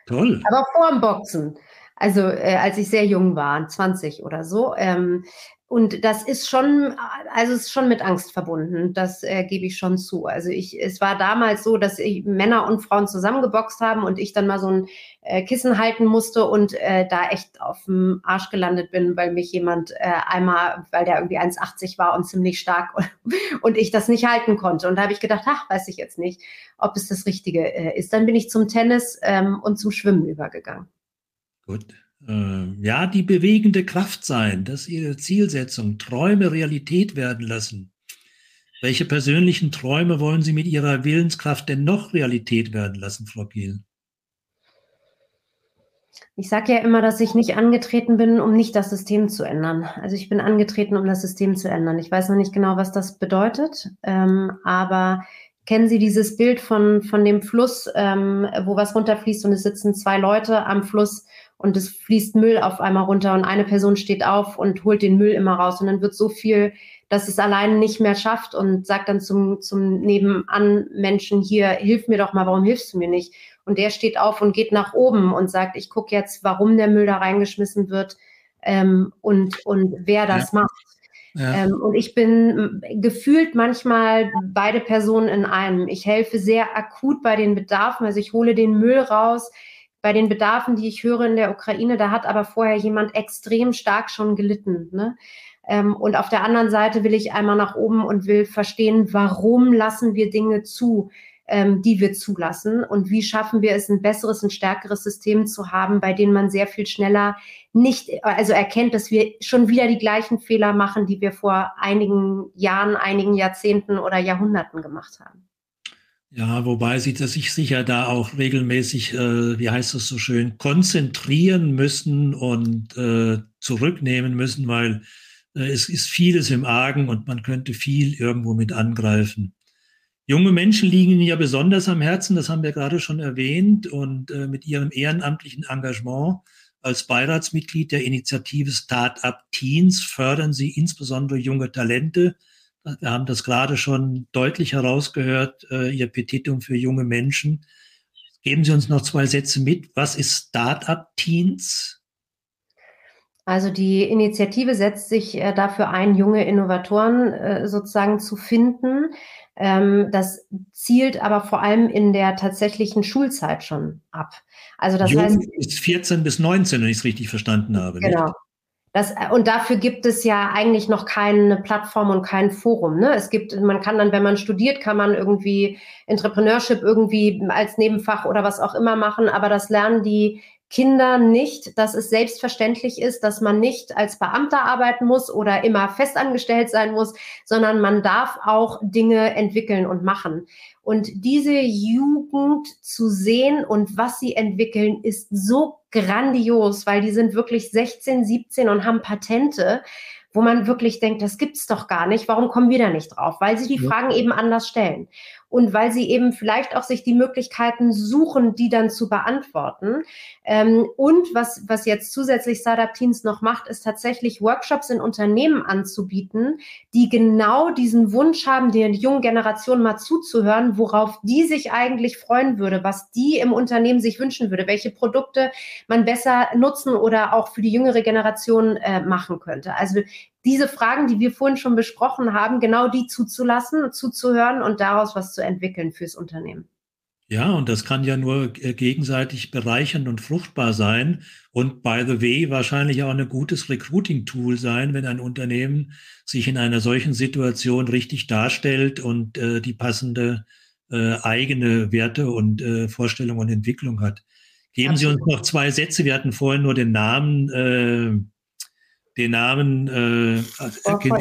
Toll. Aber vor dem Boxen. Also äh, als ich sehr jung war, 20 oder so. Ähm, und das ist schon, also ist schon mit Angst verbunden. Das äh, gebe ich schon zu. Also ich, es war damals so, dass ich Männer und Frauen zusammengeboxt haben und ich dann mal so ein äh, Kissen halten musste und äh, da echt auf dem Arsch gelandet bin, weil mich jemand äh, einmal, weil der irgendwie 1,80 war und ziemlich stark (laughs) und ich das nicht halten konnte. Und da habe ich gedacht, ach, weiß ich jetzt nicht, ob es das Richtige äh, ist. Dann bin ich zum Tennis ähm, und zum Schwimmen übergegangen. Gut äh, ja, die bewegende Kraft sein, dass ihre Zielsetzung, Träume Realität werden lassen. Welche persönlichen Träume wollen Sie mit Ihrer Willenskraft denn noch Realität werden lassen, Frau Giel? Ich sage ja immer, dass ich nicht angetreten bin, um nicht das System zu ändern. Also ich bin angetreten, um das System zu ändern. Ich weiß noch nicht genau, was das bedeutet, ähm, aber kennen Sie dieses Bild von, von dem Fluss, ähm, wo was runterfließt und es sitzen zwei Leute am Fluss und es fließt Müll auf einmal runter und eine Person steht auf und holt den Müll immer raus und dann wird so viel, dass es alleine nicht mehr schafft und sagt dann zum, zum nebenan Menschen hier, hilf mir doch mal, warum hilfst du mir nicht? Und der steht auf und geht nach oben und sagt, ich gucke jetzt, warum der Müll da reingeschmissen wird ähm, und, und wer das ja. macht. Ja. Ähm, und ich bin gefühlt manchmal beide Personen in einem. Ich helfe sehr akut bei den Bedarfen, also ich hole den Müll raus, bei den Bedarfen, die ich höre in der Ukraine, da hat aber vorher jemand extrem stark schon gelitten. Ne? Ähm, und auf der anderen Seite will ich einmal nach oben und will verstehen, warum lassen wir Dinge zu, ähm, die wir zulassen und wie schaffen wir es, ein besseres, ein stärkeres System zu haben, bei denen man sehr viel schneller nicht, also erkennt, dass wir schon wieder die gleichen Fehler machen, die wir vor einigen Jahren, einigen Jahrzehnten oder Jahrhunderten gemacht haben. Ja, wobei sie sich sicher da auch regelmäßig, äh, wie heißt das so schön, konzentrieren müssen und äh, zurücknehmen müssen, weil äh, es ist vieles im Argen und man könnte viel irgendwo mit angreifen. Junge Menschen liegen Ihnen ja besonders am Herzen, das haben wir gerade schon erwähnt, und äh, mit Ihrem ehrenamtlichen Engagement als Beiratsmitglied der Initiative Start-up Teens fördern Sie insbesondere junge Talente wir haben das gerade schon deutlich herausgehört, äh, Ihr Petitum für junge Menschen. Geben Sie uns noch zwei Sätze mit. Was ist Startup Teens? Also die Initiative setzt sich äh, dafür ein, junge Innovatoren äh, sozusagen zu finden. Ähm, das zielt aber vor allem in der tatsächlichen Schulzeit schon ab. Also das Jung heißt ist 14 bis 19, wenn ich es richtig verstanden habe. Genau, nicht? Das, äh, und dafür gibt es ja eigentlich noch keine Plattform und kein Forum. Ne? Es gibt, man kann dann, wenn man studiert, kann man irgendwie Entrepreneurship irgendwie als Nebenfach oder was auch immer machen, aber das lernen die Kinder nicht, dass es selbstverständlich ist, dass man nicht als Beamter arbeiten muss oder immer festangestellt sein muss, sondern man darf auch Dinge entwickeln und machen. Und diese Jugend zu sehen und was sie entwickeln, ist so grandios, weil die sind wirklich 16, 17 und haben Patente, wo man wirklich denkt, das gibt's doch gar nicht. Warum kommen wir da nicht drauf? Weil sie die ja. Fragen eben anders stellen. Und weil sie eben vielleicht auch sich die Möglichkeiten suchen, die dann zu beantworten. Ähm, und was, was jetzt zusätzlich Startup Teens noch macht, ist tatsächlich Workshops in Unternehmen anzubieten, die genau diesen Wunsch haben, der jungen Generation mal zuzuhören, worauf die sich eigentlich freuen würde, was die im Unternehmen sich wünschen würde, welche Produkte man besser nutzen oder auch für die jüngere Generation äh, machen könnte. Also diese Fragen, die wir vorhin schon besprochen haben, genau die zuzulassen, zuzuhören und daraus was zu entwickeln fürs Unternehmen. Ja, und das kann ja nur äh, gegenseitig bereichernd und fruchtbar sein. Und by the way, wahrscheinlich auch ein gutes Recruiting-Tool sein, wenn ein Unternehmen sich in einer solchen Situation richtig darstellt und äh, die passende äh, eigene Werte und äh, Vorstellung und Entwicklung hat. Geben Absolut. Sie uns noch zwei Sätze. Wir hatten vorhin nur den Namen äh, den Namen äh,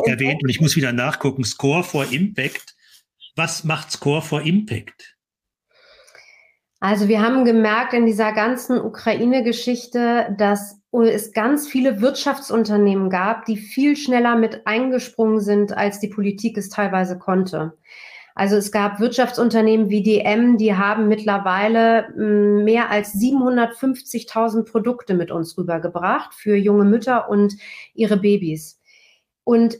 erwähnt und ich muss wieder nachgucken. Score for Impact. Was macht Score for Impact? Also wir haben gemerkt in dieser ganzen Ukraine-Geschichte, dass es ganz viele Wirtschaftsunternehmen gab, die viel schneller mit eingesprungen sind, als die Politik es teilweise konnte. Also es gab Wirtschaftsunternehmen wie DM, die haben mittlerweile hm, mehr als 750.000 Produkte mit uns rübergebracht für junge Mütter und ihre Babys. Und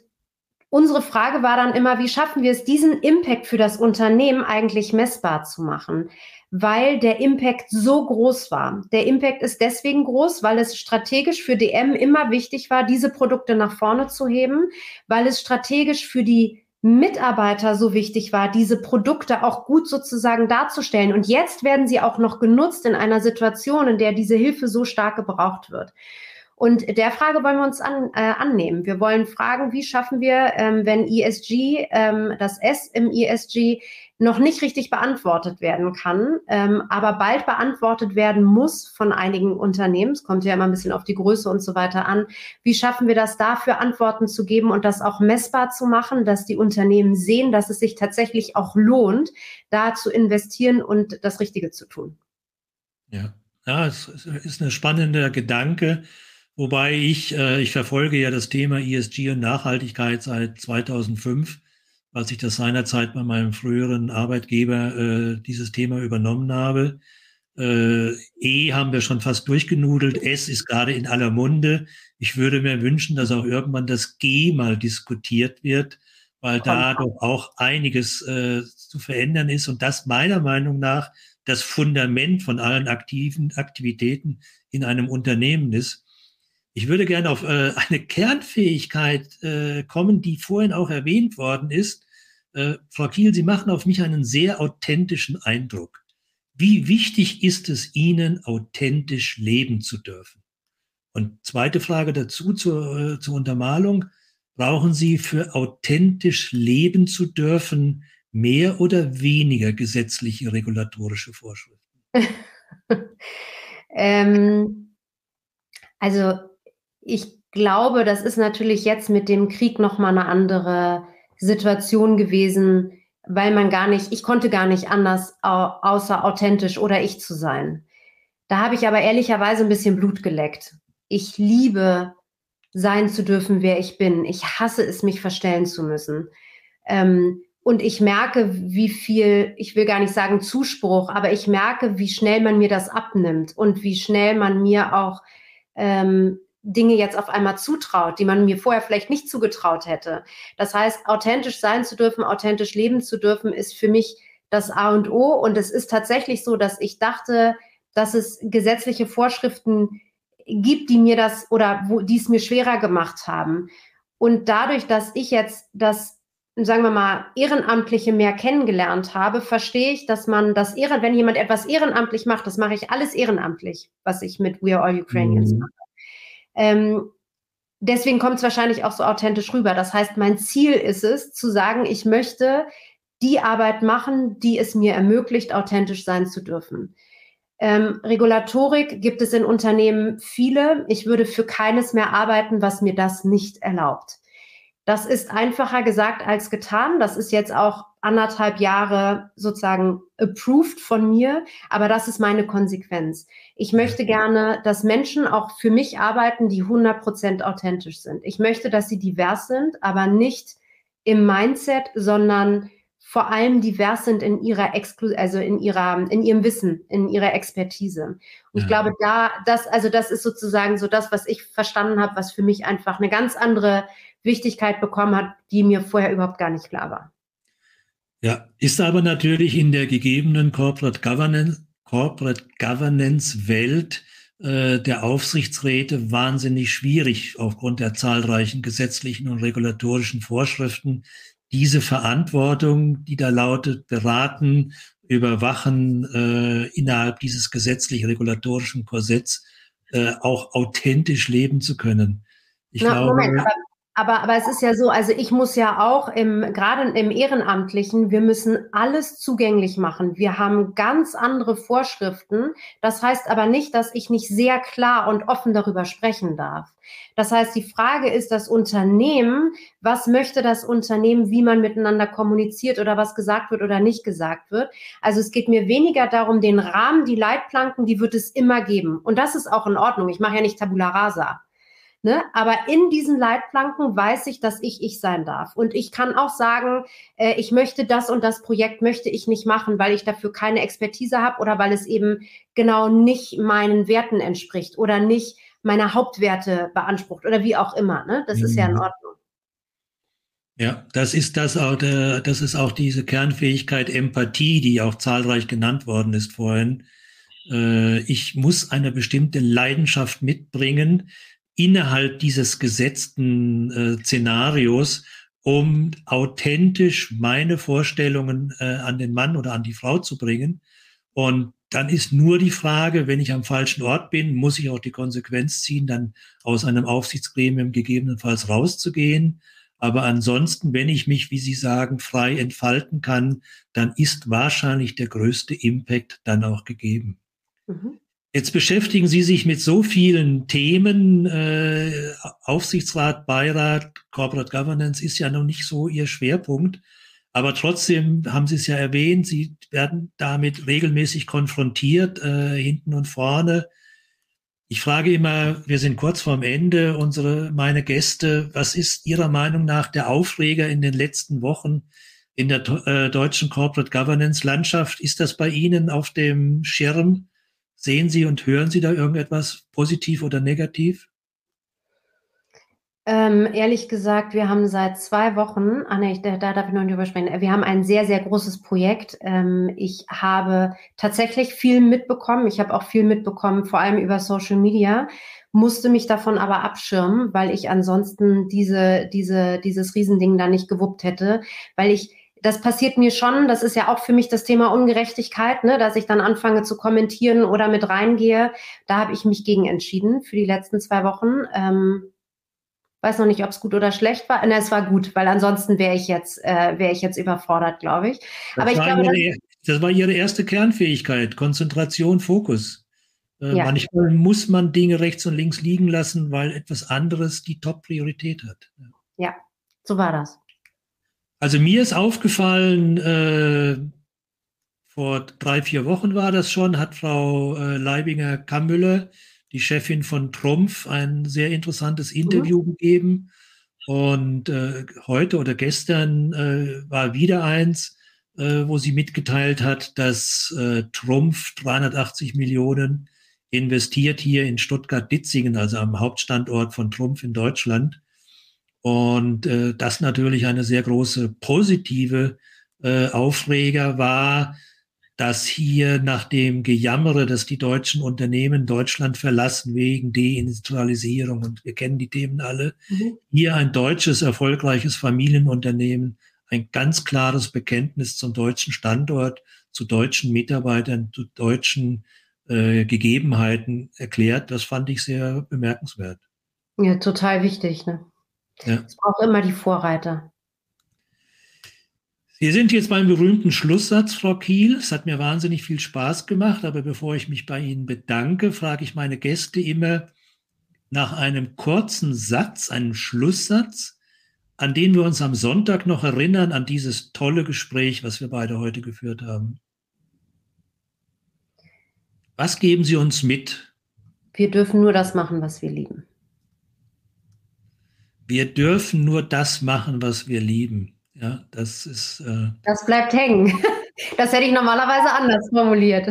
unsere Frage war dann immer, wie schaffen wir es, diesen Impact für das Unternehmen eigentlich messbar zu machen? Weil der Impact so groß war. Der Impact ist deswegen groß, weil es strategisch für DM immer wichtig war, diese Produkte nach vorne zu heben, weil es strategisch für die Mitarbeiter so wichtig war, diese Produkte auch gut sozusagen darzustellen. Und jetzt werden sie auch noch genutzt in einer Situation, in der diese Hilfe so stark gebraucht wird. Und der Frage wollen wir uns an, äh, annehmen. Wir wollen fragen, wie schaffen wir, ähm, wenn ESG, ähm, das S im ESG noch nicht richtig beantwortet werden kann, ähm, aber bald beantwortet werden muss von einigen Unternehmen. Es kommt ja immer ein bisschen auf die Größe und so weiter an. Wie schaffen wir das dafür, Antworten zu geben und das auch messbar zu machen, dass die Unternehmen sehen, dass es sich tatsächlich auch lohnt, da zu investieren und das Richtige zu tun? Ja, ja es ist ein spannender Gedanke. Wobei ich, äh, ich verfolge ja das Thema ESG und Nachhaltigkeit seit 2005, als ich das seinerzeit bei meinem früheren Arbeitgeber äh, dieses Thema übernommen habe. Äh, e haben wir schon fast durchgenudelt, S ist gerade in aller Munde. Ich würde mir wünschen, dass auch irgendwann das G mal diskutiert wird, weil da doch auch einiges äh, zu verändern ist und das meiner Meinung nach das Fundament von allen aktiven Aktivitäten in einem Unternehmen ist. Ich würde gerne auf äh, eine Kernfähigkeit äh, kommen, die vorhin auch erwähnt worden ist. Äh, Frau Kiel, Sie machen auf mich einen sehr authentischen Eindruck. Wie wichtig ist es Ihnen, authentisch leben zu dürfen? Und zweite Frage dazu zur, äh, zur Untermalung. Brauchen Sie für authentisch leben zu dürfen mehr oder weniger gesetzliche regulatorische Vorschriften? (laughs) ähm, also ich glaube, das ist natürlich jetzt mit dem Krieg nochmal eine andere Situation gewesen, weil man gar nicht, ich konnte gar nicht anders, außer authentisch oder ich zu sein. Da habe ich aber ehrlicherweise ein bisschen Blut geleckt. Ich liebe sein zu dürfen, wer ich bin. Ich hasse es, mich verstellen zu müssen. Ähm, und ich merke, wie viel, ich will gar nicht sagen Zuspruch, aber ich merke, wie schnell man mir das abnimmt und wie schnell man mir auch ähm, Dinge jetzt auf einmal zutraut, die man mir vorher vielleicht nicht zugetraut hätte. Das heißt, authentisch sein zu dürfen, authentisch leben zu dürfen, ist für mich das A und O. Und es ist tatsächlich so, dass ich dachte, dass es gesetzliche Vorschriften gibt, die mir das oder wo, die es mir schwerer gemacht haben. Und dadurch, dass ich jetzt das sagen wir mal, Ehrenamtliche mehr kennengelernt habe, verstehe ich, dass man das Ehren, wenn jemand etwas ehrenamtlich macht, das mache ich alles ehrenamtlich, was ich mit We Are All Ukrainians mhm. mache. Ähm, deswegen kommt es wahrscheinlich auch so authentisch rüber. Das heißt, mein Ziel ist es, zu sagen, ich möchte die Arbeit machen, die es mir ermöglicht, authentisch sein zu dürfen. Ähm, Regulatorik gibt es in Unternehmen viele. Ich würde für keines mehr arbeiten, was mir das nicht erlaubt. Das ist einfacher gesagt als getan. Das ist jetzt auch anderthalb Jahre sozusagen approved von mir, aber das ist meine Konsequenz. Ich möchte gerne, dass Menschen auch für mich arbeiten, die 100% authentisch sind. Ich möchte, dass sie divers sind, aber nicht im Mindset, sondern vor allem divers sind in ihrer Exklu also in ihrer, in ihrem Wissen, in ihrer Expertise. Und ich glaube, da, das, also das ist sozusagen so das, was ich verstanden habe, was für mich einfach eine ganz andere Wichtigkeit bekommen hat, die mir vorher überhaupt gar nicht klar war. Ja, ist aber natürlich in der gegebenen Corporate Governance, Corporate Governance Welt äh, der Aufsichtsräte wahnsinnig schwierig aufgrund der zahlreichen gesetzlichen und regulatorischen Vorschriften, diese Verantwortung, die da lautet, beraten, überwachen äh, innerhalb dieses gesetzlich-regulatorischen Korsetts äh, auch authentisch leben zu können. Ich Na, glaube, Moment, aber aber, aber es ist ja so, also ich muss ja auch im, gerade im Ehrenamtlichen, wir müssen alles zugänglich machen. Wir haben ganz andere Vorschriften. Das heißt aber nicht, dass ich nicht sehr klar und offen darüber sprechen darf. Das heißt, die Frage ist das Unternehmen, was möchte das Unternehmen, wie man miteinander kommuniziert oder was gesagt wird oder nicht gesagt wird. Also es geht mir weniger darum, den Rahmen, die Leitplanken, die wird es immer geben. Und das ist auch in Ordnung. Ich mache ja nicht Tabula Rasa. Ne? Aber in diesen Leitplanken weiß ich, dass ich ich sein darf. Und ich kann auch sagen, äh, ich möchte das und das Projekt möchte ich nicht machen, weil ich dafür keine Expertise habe oder weil es eben genau nicht meinen Werten entspricht oder nicht meine Hauptwerte beansprucht oder wie auch immer. Ne? Das mhm. ist ja in mhm. Ordnung. Ja, das ist das auch, der, das ist auch diese Kernfähigkeit Empathie, die auch zahlreich genannt worden ist vorhin. Äh, ich muss eine bestimmte Leidenschaft mitbringen, innerhalb dieses gesetzten äh, Szenarios, um authentisch meine Vorstellungen äh, an den Mann oder an die Frau zu bringen. Und dann ist nur die Frage, wenn ich am falschen Ort bin, muss ich auch die Konsequenz ziehen, dann aus einem Aufsichtsgremium gegebenenfalls rauszugehen. Aber ansonsten, wenn ich mich, wie Sie sagen, frei entfalten kann, dann ist wahrscheinlich der größte Impact dann auch gegeben. Mhm. Jetzt beschäftigen Sie sich mit so vielen Themen. Äh, Aufsichtsrat, Beirat, Corporate Governance ist ja noch nicht so Ihr Schwerpunkt. Aber trotzdem haben Sie es ja erwähnt, Sie werden damit regelmäßig konfrontiert, äh, hinten und vorne. Ich frage immer, wir sind kurz vorm Ende, unsere, meine Gäste, was ist Ihrer Meinung nach der Aufreger in den letzten Wochen in der äh, deutschen Corporate Governance Landschaft? Ist das bei Ihnen auf dem Schirm? Sehen Sie und hören Sie da irgendetwas positiv oder negativ? Ähm, ehrlich gesagt, wir haben seit zwei Wochen, ah nee, da, da darf ich noch nicht drüber sprechen, wir haben ein sehr, sehr großes Projekt. Ähm, ich habe tatsächlich viel mitbekommen. Ich habe auch viel mitbekommen, vor allem über Social Media, musste mich davon aber abschirmen, weil ich ansonsten diese, diese, dieses Riesending da nicht gewuppt hätte, weil ich das passiert mir schon. Das ist ja auch für mich das Thema Ungerechtigkeit, ne, dass ich dann anfange zu kommentieren oder mit reingehe. Da habe ich mich gegen entschieden für die letzten zwei Wochen. Ähm, weiß noch nicht, ob es gut oder schlecht war. Ne, es war gut, weil ansonsten wäre ich jetzt äh, wäre ich jetzt überfordert, glaube ich. Das Aber ich glaube, ihre, das war Ihre erste Kernfähigkeit: Konzentration, Fokus. Äh, ja. Manchmal muss man Dinge rechts und links liegen lassen, weil etwas anderes die Top-Priorität hat. Ja, so war das. Also mir ist aufgefallen, äh, vor drei, vier Wochen war das schon, hat Frau äh, Leibinger-Kammüller, die Chefin von Trumpf, ein sehr interessantes Interview mhm. gegeben. Und äh, heute oder gestern äh, war wieder eins, äh, wo sie mitgeteilt hat, dass äh, Trumpf 380 Millionen investiert hier in Stuttgart-Ditzingen, also am Hauptstandort von Trumpf in Deutschland. Und äh, das natürlich eine sehr große positive äh, Aufreger war, dass hier nach dem Gejammere, dass die deutschen Unternehmen Deutschland verlassen wegen Deindustrialisierung und wir kennen die Themen alle, mhm. hier ein deutsches erfolgreiches Familienunternehmen ein ganz klares Bekenntnis zum deutschen Standort, zu deutschen Mitarbeitern, zu deutschen äh, Gegebenheiten erklärt. Das fand ich sehr bemerkenswert. Ja, total wichtig. Ne? Ja. Es braucht immer die Vorreiter. Sie sind jetzt beim berühmten Schlusssatz, Frau Kiel. Es hat mir wahnsinnig viel Spaß gemacht, aber bevor ich mich bei Ihnen bedanke, frage ich meine Gäste immer nach einem kurzen Satz, einem Schlusssatz, an den wir uns am Sonntag noch erinnern, an dieses tolle Gespräch, was wir beide heute geführt haben. Was geben Sie uns mit? Wir dürfen nur das machen, was wir lieben. Wir dürfen nur das machen, was wir lieben. Ja, das ist. Äh, das bleibt hängen. (laughs) Das hätte ich normalerweise anders formuliert.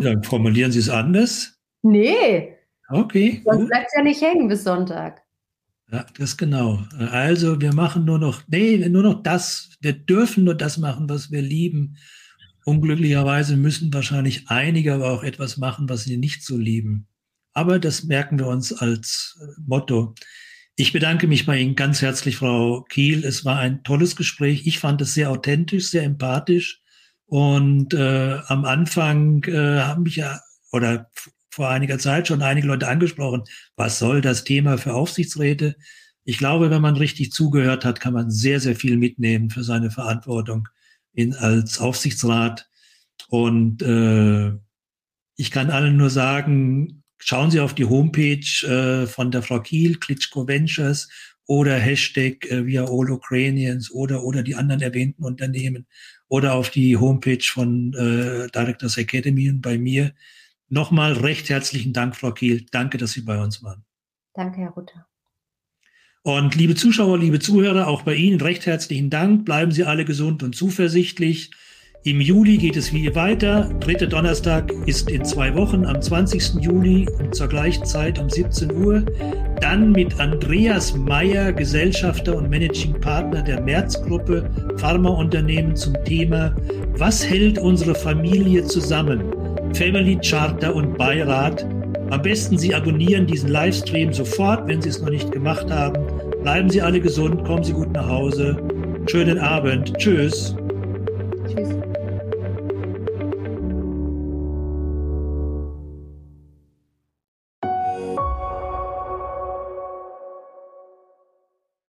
Ja, formulieren Sie es anders? Nee. Okay. Sonst bleibt es ja nicht hängen bis Sonntag. Ja, das genau. Also wir machen nur noch, nee, nur noch das, wir dürfen nur das machen, was wir lieben. Unglücklicherweise müssen wahrscheinlich einige aber auch etwas machen, was sie nicht so lieben. Aber das merken wir uns als Motto. Ich bedanke mich bei Ihnen ganz herzlich, Frau Kiel. Es war ein tolles Gespräch. Ich fand es sehr authentisch, sehr empathisch. Und äh, am Anfang äh, haben mich ja, oder vor einiger Zeit schon einige Leute angesprochen, was soll das Thema für Aufsichtsräte? Ich glaube, wenn man richtig zugehört hat, kann man sehr, sehr viel mitnehmen für seine Verantwortung in, als Aufsichtsrat. Und äh, ich kann allen nur sagen, Schauen Sie auf die Homepage äh, von der Frau Kiel, Klitschko Ventures oder Hashtag äh, via All Ukrainians oder, oder die anderen erwähnten Unternehmen oder auf die Homepage von äh, Directors Academy und bei mir. Nochmal recht herzlichen Dank, Frau Kiel. Danke, dass Sie bei uns waren. Danke, Herr Rutter. Und liebe Zuschauer, liebe Zuhörer, auch bei Ihnen recht herzlichen Dank. Bleiben Sie alle gesund und zuversichtlich. Im Juli geht es wie weiter. Dritter Donnerstag ist in zwei Wochen am 20. Juli zur gleichen Zeit um 17 Uhr. Dann mit Andreas Meyer, Gesellschafter und Managing Partner der Merz-Gruppe Pharmaunternehmen zum Thema Was hält unsere Familie zusammen? Family Charter und Beirat. Am besten Sie abonnieren diesen Livestream sofort, wenn Sie es noch nicht gemacht haben. Bleiben Sie alle gesund, kommen Sie gut nach Hause. Schönen Abend. Tschüss.